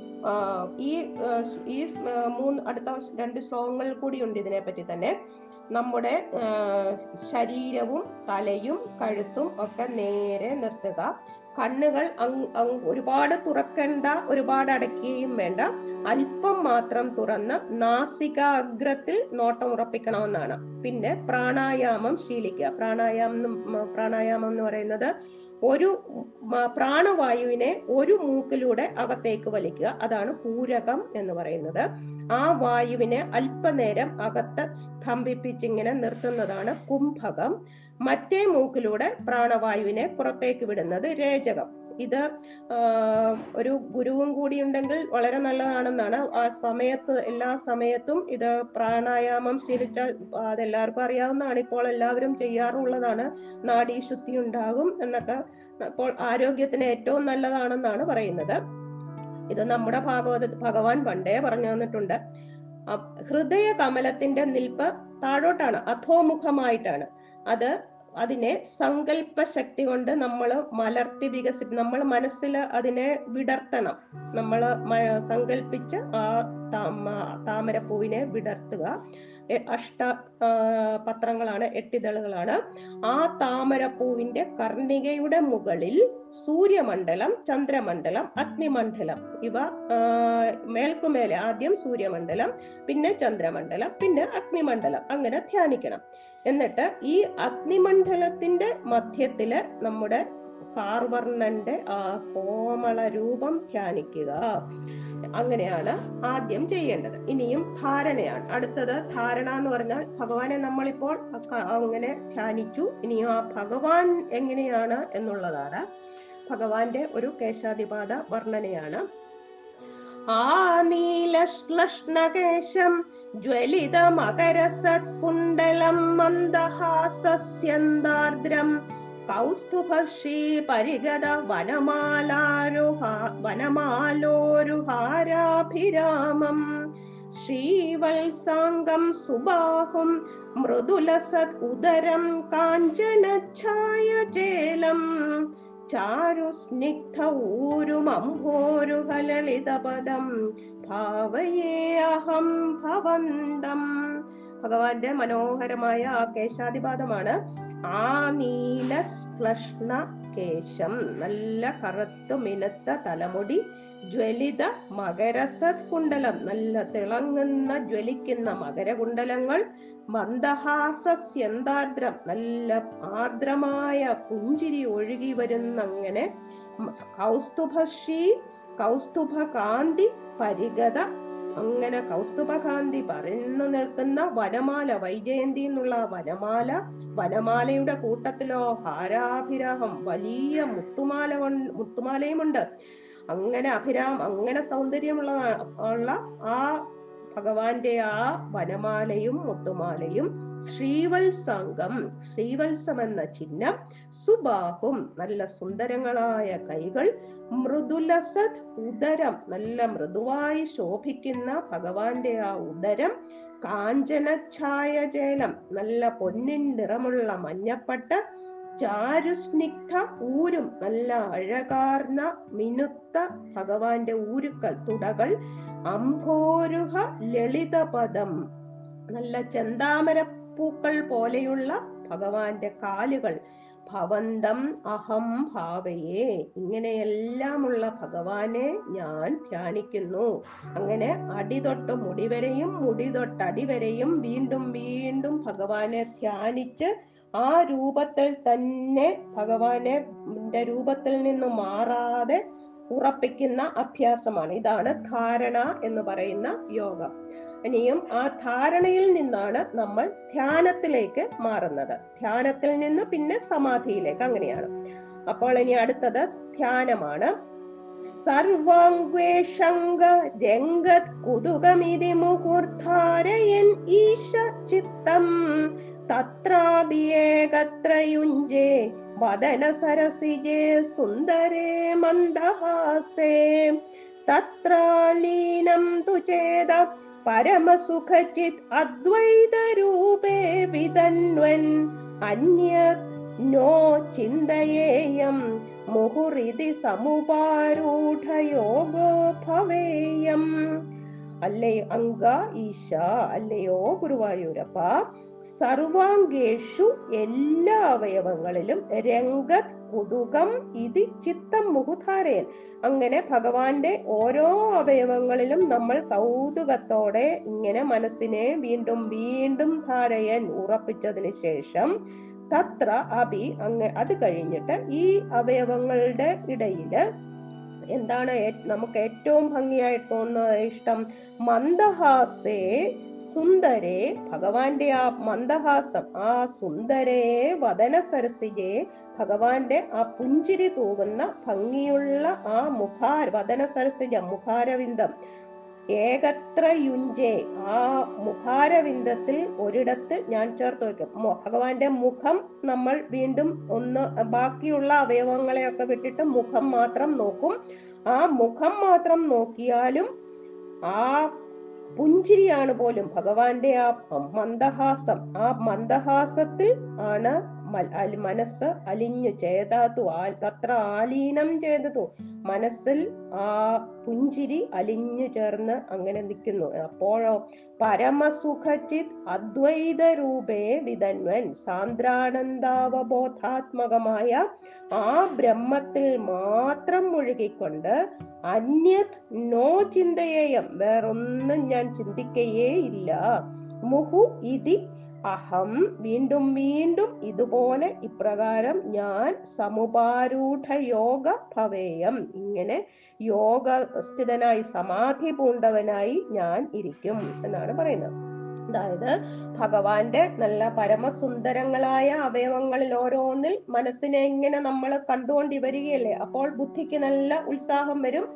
ഈ ഈ മൂന്ന് അടുത്ത രണ്ട് ശ്ലോകങ്ങൾ കൂടി ഉണ്ട് ഇതിനെ പറ്റി തന്നെ. നമ്മുടെ ശരീരവും തലയും കഴുത്തും ഒക്കെ നേരെ നിർത്തുക. കണ്ണുകൾ ഒരുപാട് തുറക്കണ്ട ഒരുപാട് അടയ്ക്കുകയും വേണ്ട. അല്പം മാത്രം തുറന്ന് നാസികാഗ്രത്തിൽ നോട്ടം ഉറപ്പിക്കണമെന്നാണ്. പിന്നെ പ്രാണായാമം ശീലിക്കുക. പ്രാണായാമം പ്രാണായാമം എന്ന് പറയുന്നത് ഒരു പ്രാണവായുവിനെ ഒരു മൂക്കിലൂടെ അകത്തേക്ക് വലിക്കുക. അതാണ് പൂരകം എന്ന് പറയുന്നത്. ആ വായുവിനെ അല്പനേരം അകത്ത് സ്തംഭിപ്പിച്ചിങ്ങനെ നിർത്തുന്നതാണ് കുംഭകം. മറ്റേ മൂക്കിലൂടെ പ്രാണവായുവിനെ പുറത്തേക്ക് വിടുന്നത് രേചകം. ഇത് ഒരു ഗുരുവും കൂടി ഉണ്ടെങ്കിൽ വളരെ നല്ലതാണെന്നാണ്. ആ സമയത്ത് എല്ലാ സമയത്തും ഇത് പ്രാണായാമം ശീലിച്ചാൽ അതെല്ലാവർക്കും അറിയാവുന്നതാണ്. ഇപ്പോൾ എല്ലാവരും ചെയ്യാറുള്ളതാണ്. നാഡീശുദ്ധി ഉണ്ടാകും എന്നൊക്കെ അപ്പോൾ ആരോഗ്യത്തിന് ഏറ്റവും നല്ലതാണെന്നാണ് പറയുന്നത്. ഇത് നമ്മുടെ ഭാഗവത ഭഗവാൻ പണ്ടേ പറഞ്ഞു തന്നിട്ടുണ്ട്. ഹൃദയ കമലത്തിന്റെ നിൽപ്പ് താഴോട്ടാണ് അധോമുഖമായിട്ടാണ്. അത് അതിനെ സങ്കല്പ ശക്തി കൊണ്ട് നമ്മൾ മലർത്തി വികസി നമ്മൾ മനസ്സിൽ അതിനെ വിടർത്തണം. നമ്മൾ സങ്കല്പിച്ച് ആ താമ- താമരപ്പൂവിനെ വിടർത്തുക. അഷ്ട പത്രങ്ങളാണ് എട്ടിതളുകളാണ് ആ താമരപ്പൂവിന്റെ കർണികയുടെ മുകളിൽ സൂര്യമണ്ഡലം ചന്ദ്രമണ്ഡലം അഗ്നിമണ്ഡലം. ഇവ മേൽക്കുമേലെ ആദ്യം സൂര്യമണ്ഡലം പിന്നെ ചന്ദ്രമണ്ഡലം പിന്നെ അഗ്നിമണ്ഡലം. അങ്ങനെ ധ്യാനിക്കണം. എന്നിട്ട് ഈ അഗ്നിമണ്ഡലത്തിന്റെ മധ്യത്തിൽ നമ്മുടെ കാർവർണന്റെ ആ കോമള രൂപം ധ്യാനിക്കുക. അങ്ങനെയാണ് ആദ്യം ചെയ്യേണ്ടത്. ഇനിയും ധാരണയാണ്. അടുത്തത് ധാരണ എന്ന് പറഞ്ഞാൽ ഭഗവാനെ നമ്മളിപ്പോൾ അങ്ങനെ ധ്യാനിച്ചു. ഇനിയും ആ ഭഗവാൻ എങ്ങനെയാണ് എന്നുള്ളതാണ്. ഭഗവാന്റെ ഒരു കേശാധിപാത വർണനയാണ്. ആ നീലശ്ലഷ്ണകേശം ജ്വലിത മകരസത്കുണ്ടലം മന്ദഹാസ്യന്താർദ്രം कौस्तुभर्षी परिगद वनमालोरुहाराभिरामम् कौस्तुभ श्रीपरिगदु मृदुलसत् चारु स्निग्ध चारुस्निग्ध हलितपदं भावये अहं भवन्तम् ഭഗവാന്റെ മനോഹരമായ ആ കേശാധിപാതമാണ് ആ നീല ശ്ലഷ്ണ കേശം. നല്ല കറുത്തു മിനുത്ത തലമുടി ജ്വലിത മകരസത് കുണ്ടലം. നല്ല തിളങ്ങുന്ന ജ്വലിക്കുന്ന മകരകുണ്ടലങ്ങൾ മന്ദഹാസ്യന്താർദ്രം നല്ല ആർദ്രമായ പുഞ്ചിരി ഒഴുകി വരുന്നങ്ങനെ കൗസ്തുഭശ്രീ കൗസ്തുഭ കാന്തി പരിഗത അങ്ങനെ കൗസ്തുഭകാന്തി പറഞ്ഞു നിൽക്കുന്ന വനമാല വൈജയന്തി എന്നുള്ള വനമാല വനമാലയുടെ കൂട്ടത്തിലോ ഹാരാഭിരാഹം വലിയ മുത്തുമാല മുത്തുമാലയുമുണ്ട്. അങ്ങനെ അഭിരാം അങ്ങനെ സൗന്ദര്യമുള്ള ഉള്ള ആ ഭഗവാന്റെ ആ വനമാലയും മുത്തുമാലയും ശ്രീവത്സംഗം ശ്രീവത്സം എന്ന ചിഹ്നം സുബാഹും നല്ല സുന്ദരങ്ങളായ കൈകൾ മൃദുലസത് ഉദരം നല്ല മൃദുവായി ശോഭിക്കുന്ന ഭഗവാന്റെ ആ ഉദരം കാഞ്ചനഛായജേലം നല്ല പൊന്നിൻ നിറമുള്ള മഞ്ഞപ്പട്ട ചാരുസ്നിഗ്ധ ഊരും നല്ല അഴകാർന്ന മിനുത്ത ഭഗവാന്റെ ഊരുക്കൾ തുടകൾ അംഭോരുഹ ലളിതപദം നല്ല ചെന്താമരപ്പൂക്കൾ പോലെയുള്ള ഭഗവാന്റെ കാലുകൾ. ഭവന്തം അഹം ഭാവയെ. ഇങ്ങനെയെല്ലാമുള്ള ഭഗവാനെ ഞാൻ ധ്യാനിക്കുന്നു. അങ്ങനെ അടിതൊട്ട് മുടിവരെയും മുടി തൊട്ട് അടിവരെയും വീണ്ടും വീണ്ടും ഭഗവാനെ ധ്യാനിച്ച് ആ രൂപത്തിൽ തന്നെ ഭഗവാനെ രൂപത്തിൽ നിന്ന് മാറാതെ ഉറപ്പിക്കുന്ന അഭ്യാസമാണ്. ഇതാണ് ധാരണ എന്ന് പറയുന്ന യോഗം. ഇനിയും ആ ധാരണയിൽ നിന്നാണ് നമ്മൾ ധ്യാനത്തിലേക്ക് മാറുന്നത്. ധ്യാനത്തിൽ നിന്ന് പിന്നെ സമാധിയിലേക്ക്. അങ്ങനെയാണ്. അപ്പോൾ ഇനി അടുത്തത് ധ്യാനമാണ്. മുഹൂർധാരയൻ ഈശ ചിത്തം തത്രാഭിയേകത്രയുഞ്ജേ വദന സരസിജേ സുന്ദരേ മന്ദഹാസേ. തത്രാലീനം തു ചേത പരമസുഖചിത് അദ്വൈതരൂപേ വിതന്വൻ അന്യ നോ ചിന്തയേയം മുഹുരിതി സമുപാരൂഢയോഗോ ഭവേയം അല്ലയോ അങ്ക ഈശ അല്ലയോ ഗുരുവായൂരപ്പ? സർവാംഗേഷു എല്ലാ അവയവങ്ങളിലും രംഗത് കുതുകം ഇതി ചിത്തം മുഹുധാരയൻ അങ്ങനെ ഭഗവാന്റെ ഓരോ അവയവങ്ങളിലും നമ്മൾ കൗതുകത്തോടെ ഇങ്ങനെ മനസ്സിനെ വീണ്ടും വീണ്ടും ധാരയൻ ഉറപ്പിച്ചതിന് ശേഷം തത്ര അഭി അങ്ങ് അത് കഴിഞ്ഞിട്ട് ഈ അവയവങ്ങളുടെ ഇടയിൽ എന്താണ് നമുക്ക് ഏറ്റവും ഭംഗിയായിട്ട് തോന്നുന്ന ഇഷ്ടം? മന്ദഹാസേ സുന്ദരേ ഭഗവാന്റെ ആ മന്ദഹാസം ആ സുന്ദരേ വദന സരസിജെ ഭഗവാന്റെ ആ പുഞ്ചിരി തൂകുന്ന ഭംഗിയുള്ള ആ മുഖാര വദന സരസിജ മുഖാരവിന്ദം. ഏകത്ര യുഞ്ചേ. ആ മുഖാരവിന്ദത്തിൽ ഒരിടത്ത് ഞാൻ ചേർത്ത് വെക്കും മു- ഭഗവാന്റെ മുഖം നമ്മൾ വീണ്ടും ഒന്ന് ബാക്കിയുള്ള അവയവങ്ങളെയൊക്കെ വിട്ടിട്ട് മുഖം മാത്രം നോക്കും. ആ മുഖം മാത്രം നോക്കിയാലും ആ പുഞ്ചിരിയാണ് പോലും ഭഗവാന്റെ ആ മന്ദഹാസം. ആ മന്ദഹാസത്തിൽ ആണ് മനസ്സ് അലിഞ്ഞു ചേതാത്തു ആ- തത്ര ആലീനം ചെയ്തതു മനസ്സിൽ ആ പുഞ്ചിരി അലിഞ്ഞു ചേർന്ന് അങ്ങനെ നിൽക്കുന്നു. അപ്പോഴോ പരമസുഖചിത് അദ്വൈത രൂപേ വിതന്വൻ സാന്ദ്രാനന്ദാവബോധാത്മകമായ ആ ബ്രഹ്മത്തിൽ മാത്രം മുഴുകിക്കൊണ്ട് അന്യത് നോ ചിന്തയേയം. വേറൊന്നും ഞാൻ ചിന്തിക്കയേ ഇല്ല മുഹു ഇതി അഹം വീണ്ടും വീണ്ടും ഇതുപോലെ ഇപ്രകാരം ഞാൻ സമുപാരൂഢ യോഗ ഭവേയം ഇങ്ങനെ യോഗസ്ഥിതനായി സമാധി പൂണ്ടവനായി ഞാൻ ഇരിക്കും എന്നാണ് പറയുന്നത്. അതായത് ഭഗവാന്റെ നല്ല പരമസുന്ദരങ്ങളായ അവയവങ്ങളിൽ ഓരോന്നിൽ മനസ്സിനെ ഇങ്ങനെ നമ്മൾ കണ്ടുകൊണ്ട് വരികയല്ലേ അപ്പോൾ ബുദ്ധിക്ക് നല്ല ഉത്സാഹം വരും.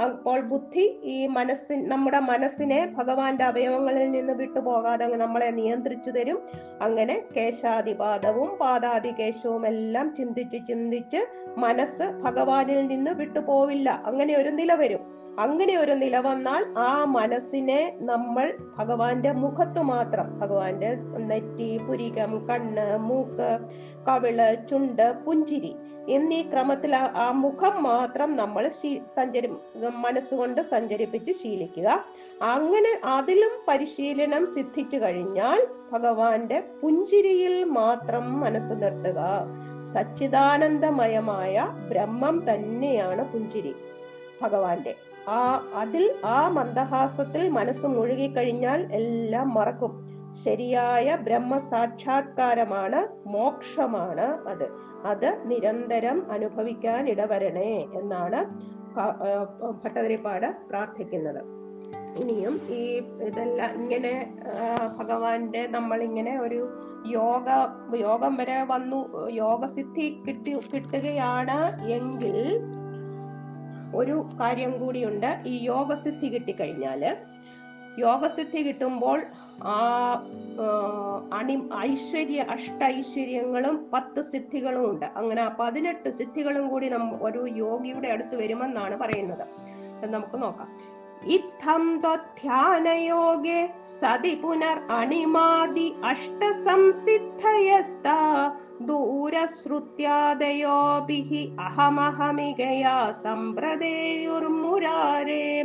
അപ്പോൾ ബുദ്ധി ഈ മനസ്സിൻ നമ്മുടെ മനസ്സിനെ ഭഗവാന്റെ അവയവങ്ങളിൽ നിന്ന് വിട്ടുപോകാതെ നമ്മളെ നിയന്ത്രിച്ചു തരും. അങ്ങനെ കേശാദിപാദവും പാദാദികേശവും എല്ലാം ചിന്തിച്ച് ചിന്തിച്ച് മനസ്സ് ഭഗവാനിൽ നിന്ന് വിട്ടുപോവില്ല അങ്ങനെ ഒരു നില വരും. അങ്ങനെ ഒരു നില വന്നാൽ ആ മനസ്സിനെ നമ്മൾ ഭഗവാന്റെ മുഖത്ത് മാത്രം ഭഗവാന്റെ നെറ്റി പുരികം കണ്ണ് മൂക്ക് കവിൾ ചുണ്ട് പുഞ്ചിരി എന്നീ ക്രമത്തിൽ ആ- മുഖം മാത്രം നമ്മൾ സഞ്ചരി മനസ്സുകൊണ്ട് സഞ്ചരിപ്പിച്ച് ശീലിക്കുക. അങ്ങനെ അതിലും പരിശീലനം സിദ്ധിച്ചു കഴിഞ്ഞാൽ ഭഗവാന്റെ പുഞ്ചിരിയിൽ മാത്രം മനസ്സ് നിർത്തുക. സച്ചിദാനന്ദമയമായ ബ്രഹ്മം തന്നെയാണ് പുഞ്ചിരി ഭഗവാന്റെ. ആ അതിൽ ആ മന്ദഹാസത്തിൽ മനസ്സ് മുഴുകിക്കഴിഞ്ഞാൽ എല്ലാം മറക്കും. ശരിയായ ബ്രഹ്മ സാക്ഷാത്കാരമാണ് മോക്ഷമാണ് അത്. അത് നിരന്തരം അനുഭവിക്കാൻ ഇടവരണേ എന്നാണ് ഭട്ടതിരിപ്പാട് പ്രാർത്ഥിക്കുന്നത്. ഇനിയും ഈ ഇതെല്ലാം ഇങ്ങനെ ഭഗവാന്റെ നമ്മൾ ഇങ്ങനെ ഒരു യോഗ യോഗം വരെ വന്നു യോഗസിദ്ധി കിട്ടി കിട്ടുകയാണ് എങ്കിൽ ഒരു കാര്യം കൂടിയുണ്ട്. ഈ യോഗസിദ്ധി കിട്ടിക്കഴിഞ്ഞാൽ യോഗസിദ്ധി കിട്ടുമ്പോൾ ആ അണി ഐശ്വര്യ അഷ്ടൈശ്വര്യങ്ങളും പത്ത് സിദ്ധികളും ഉണ്ട്. അങ്ങനെ ആ പതിനെട്ട് സിദ്ധികളും കൂടി നമ്മ ഒരു യോഗിയുടെ അടുത്ത് വരുമെന്നാണ് പറയുന്നത്. നമുക്ക് നോക്കാം. ഇത്തം ധ്യാനയോഗേ സതി പുനർ അണിമാതി അഷ്ടസംസിദ്ധയസ്ത ദൂരശ്രുത്യാദയോഭിः അഹമഹമികയാ സമ്പ്രദേയുർമുരാരേ.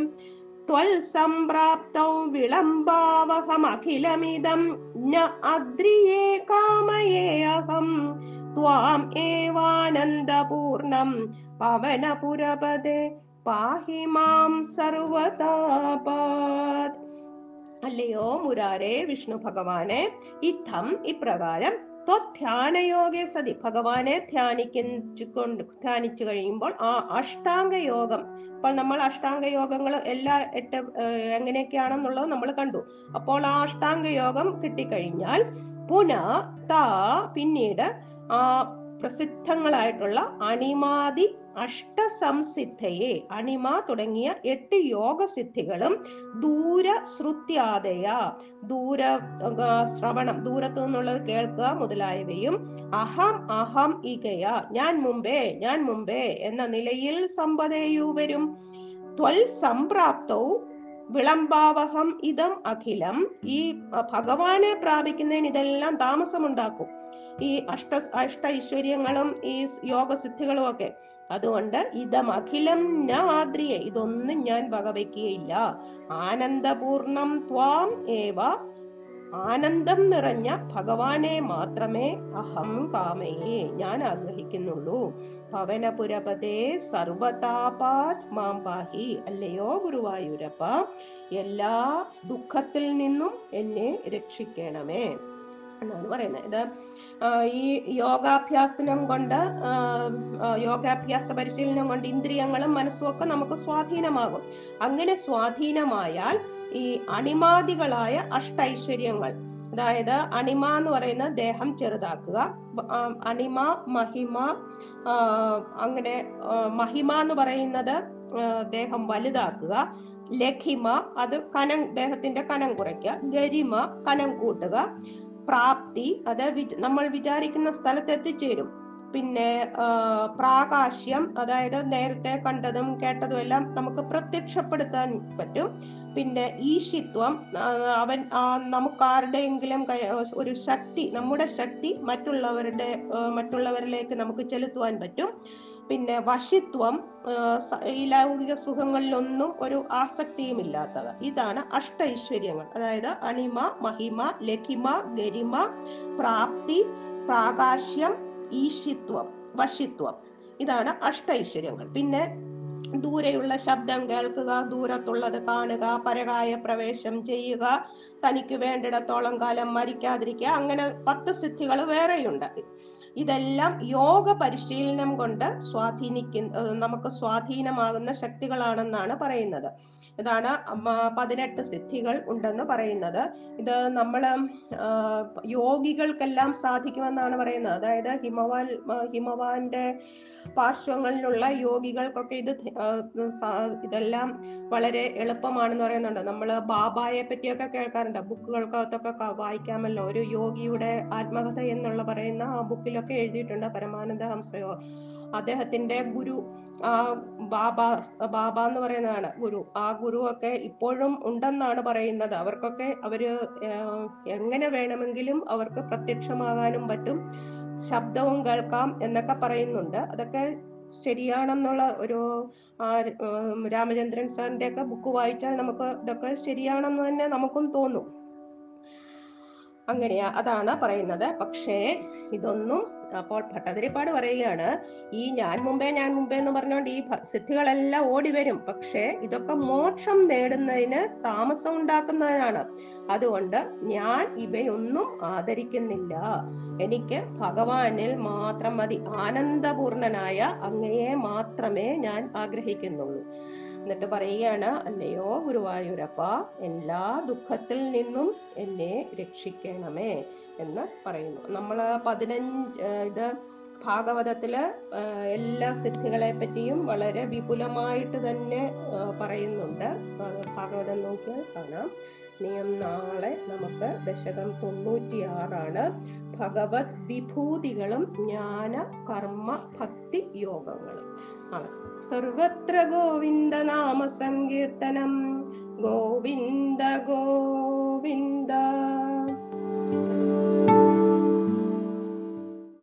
त्वल्सम्प्राप्तौ विलम्बावहमखिलमिदं न अद्रिये कामये अहम् त्वाम् एवानन्दपूर्णं पवनपुरपदे പാഹി മാം സർവതാപാത് അല്ലയോ മുരാരേ വിഷ്ണു ഭഗവാനെ ഇത്തം ഇപ്രകാരം ധ്യാനയോഗേ സതി. ഭഗവാനെ ധ്യാനിക്കൊണ്ട് ധ്യാനിച്ചു കഴിയുമ്പോൾ ആ അഷ്ടാംഗ യോഗം അപ്പോൾ നമ്മൾ അഷ്ടാംഗ യോഗങ്ങൾ എല്ലാ എട്ട് എങ്ങനെയൊക്കെയാണെന്നുള്ളത് നമ്മൾ കണ്ടു. അപ്പോൾ ആ അഷ്ടാംഗ യോഗം കിട്ടിക്കഴിഞ്ഞാൽ പുന താ പിന്നീട് ആ പ്രസിദ്ധങ്ങളായിട്ടുള്ള അണിമാതി അഷ്ടസംസിദ്ധയെ അണിമ തുടങ്ങിയ എട്ട് യോഗസിദ്ധികളും ദൂര ശ്രുത്യാദയ ദൂര ശ്രവണം ദൂരത്തു നിന്നുള്ളത് കേൾക്കുക മുതലായവയും അഹം അഹം ഇകയ ഞാൻ മുമ്പേ ഞാൻ മുമ്പേ എന്ന നിലയിൽ സമ്പതയു വരും. ത്വൽ സംപ്രാപ്തവും വിളംബാവഹം ഇതം അഖിലം. ഈ ഭഗവാനെ പ്രാപിക്കുന്നതിന് ഇതെല്ലാം താമസമുണ്ടാക്കും. ഈ അഷ്ട അഷ്ട ഐശ്വര്യങ്ങളും ഈ യോഗസിദ്ധികളും ഒക്കെ. അതുകൊണ്ട് ഇതം അഖിലം ന ആദ്രിയെ ഇതൊന്നും ഞാൻ വകവയ്ക്കുകയില്ല ആനന്ദപൂർണം ത്വാം ഏവ ആനന്ദം നിറഞ്ഞ ഭഗവാനെ മാത്രമേ അഹം കാമയെ ഞാൻ ആഗ്രഹിക്കുന്നുള്ളൂ. പവനപുരപതേ സർവതാപാത് മാം പാഹി അല്ലയോ ഗുരുവായൂരപ്പ എല്ലാ ദുഃഖത്തിൽ നിന്നും എന്നെ രക്ഷിക്കണമേ. എന്നാണ് പറയുന്നത്. ഇത് ഈ യോഗാഭ്യാസനം കൊണ്ട് യോഗാഭ്യാസ പരിശീലനം കൊണ്ട് ഇന്ദ്രിയങ്ങളും മനസ്സും ഒക്കെ നമുക്ക് സ്വാധീനമാകും. അങ്ങനെ സ്വാധീനമായാൽ ഈ അണിമാദികളായ അഷ്ടൈശ്വര്യങ്ങൾ അതായത് അണിമ എന്ന് പറയുന്ന ദേഹം ചെറുതാക്കുക അണിമ മഹിമ അങ്ങനെ മഹിമ എന്ന് പറയുന്നത് ദേഹം വലുതാക്കുക ലഖിമ അത് കനം ദേഹത്തിന്റെ കനം കുറയ്ക്കുക ഗരിമ കനം കൂട്ടുക പ്രാപ്തി അത് നമ്മൾ വിചാരിക്കുന്ന സ്ഥലത്ത് എത്തിച്ചേരും. പിന്നെ പ്രാകാശ്യം അതായത് നേരത്തെ കണ്ടതും കേട്ടതും എല്ലാം നമുക്ക് പ്രത്യക്ഷപ്പെടുത്താൻ പറ്റും. പിന്നെ ഈശിത്വം അവൻ നമുക്ക് നമുക്കാരുടെയെങ്കിലും ഒരു ശക്തി നമ്മുടെ ശക്തി മറ്റുള്ളവരുടെ മറ്റുള്ളവരിലേക്ക് നമുക്ക് ചെലുത്തുവാൻ പറ്റും. പിന്നെ വശിത്വം ഈ ലൗകിക സുഖങ്ങളിലൊന്നും ഒരു ആസക്തിയും ഇല്ലാത്തത് ഇതാണ് അഷ്ടൈശ്വര്യങ്ങൾ. അതായത് അണിമ മഹിമ ലഖിമ ഗരിമ പ്രാപ്തി പ്രാകാശ്യം ഈശിത്വം വശിത്വം. ഇതാണ് അഷ്ടൈശ്വര്യങ്ങൾ. പിന്നെ ദൂരെയുള്ള ശബ്ദം കേൾക്കുക ദൂരത്തുള്ളത് കാണുക പരകായ പ്രവേശം ചെയ്യുക തനിക്ക് വേണ്ടിടത്തോളം കാലം മരിക്കാതിരിക്കുക അങ്ങനെ പത്ത് സിദ്ധികൾ വേറെയുണ്ട്. ഇതെല്ലാം യോഗ പരിശീലനം കൊണ്ട് സ്വാധീനിക്കുന്ന നമുക്ക് സ്വാധീനമാകുന്ന ശക്തികളാണെന്നാണ് പറയുന്നത്. ഇതാണ് പതിനെട്ട് സിദ്ധികൾ ഉണ്ടെന്ന് പറയുന്നത്. ഇത് നമ്മൾ യോഗികൾക്കെല്ലാം സാധിക്കുമെന്നാണ് പറയുന്നത്. അതായത് ഹിമവാൻ ഹിമവാന്റെ പാർശ്വങ്ങളിലുള്ള യോഗികൾക്കൊക്കെ ഇത് ഇതെല്ലാം വളരെ എളുപ്പമാണെന്ന് പറയുന്നുണ്ട്. നമ്മൾ ബാബായെ പറ്റിയൊക്കെ കേൾക്കാറുണ്ട്. ബുക്കുകൾക്കകത്തൊക്കെ വായിക്കാമല്ലോ. ഒരു യോഗിയുടെ ആത്മകഥ എന്നുള്ള പറയുന്ന ആ ബുക്കിലൊക്കെ എഴുതിയിട്ടുണ്ട് പരമാനന്ദ ഹംസയോ. അദ്ദേഹത്തിന്റെ ഗുരു ആ ബാബ ബാബ എന്ന് പറയുന്നതാണ് ഗുരു. ആ ഗുരു ഒക്കെ ഇപ്പോഴും ഉണ്ടെന്നാണ് പറയുന്നത്. അവർക്കൊക്കെ അവർ എങ്ങനെ വേണമെങ്കിലും അവർക്ക് പ്രത്യക്ഷമാകാനും പറ്റും. ശബ്ദവും കേൾക്കാം എന്നൊക്കെ പറയുന്നുണ്ട്. അതൊക്കെ ശരിയാണെന്നുള്ള ഒരു രാമചന്ദ്രൻ സാറിന്റെ ഒക്കെ ബുക്ക് വായിച്ചാൽ നമുക്ക് ഇതൊക്കെ ശരിയാണെന്ന് തന്നെ നമുക്കും തോന്നും. അങ്ങനെയാ അതാണ് പറയുന്നത്. പക്ഷേ ഇതൊന്നും അപ്പോൾ ഭട്ടതിരിപ്പാട് പറയുകയാണ് ഈ ഞാൻ മുമ്പേ ഞാൻ മുമ്പേ എന്ന് പറഞ്ഞുകൊണ്ട് ഈ സിദ്ധികളെല്ലാം ഓടി വരും. പക്ഷേ ഇതൊക്കെ മോക്ഷം നേടുന്നതിന് താമസം ഉണ്ടാക്കുന്നതിനാണ് അതുകൊണ്ട് ഞാൻ ഇവയൊന്നും ആദരിക്കുന്നില്ല. എനിക്ക് ഭഗവാനിൽ മാത്രം മതി. ആനന്ദപൂർണനായ അങ്ങയെ മാത്രമേ ഞാൻ ആഗ്രഹിക്കുന്നുള്ളൂ. എന്നിട്ട് പറയുകയാണ് അല്ലയോ ഗുരുവായൂരപ്പ എല്ലാ ദുഃഖത്തിൽ നിന്നും എന്നെ രക്ഷിക്കണമേ എന്ന് പറയുന്നു. നമ്മൾ പതിനഞ്ച് ഇത് ഭാഗവതത്തിൽ എല്ലാ സിദ്ധികളെ പറ്റിയും വളരെ വിപുലമായിട്ട് തന്നെ പറയുന്നുണ്ട്. ഭാഗവതം നോക്കിയാൽ കാണാം. നിയം നാളെ നമുക്ക് ദശകം തൊണ്ണൂറ്റിയാറാണ്. ഭഗവത് വിഭൂതികളും ജ്ഞാന കർമ്മ ഭക്തി യോഗങ്ങളും ആണ്. सर्वत्र गोविन्द नाम सङ्कीर्तनं गोविन्द गोविन्द।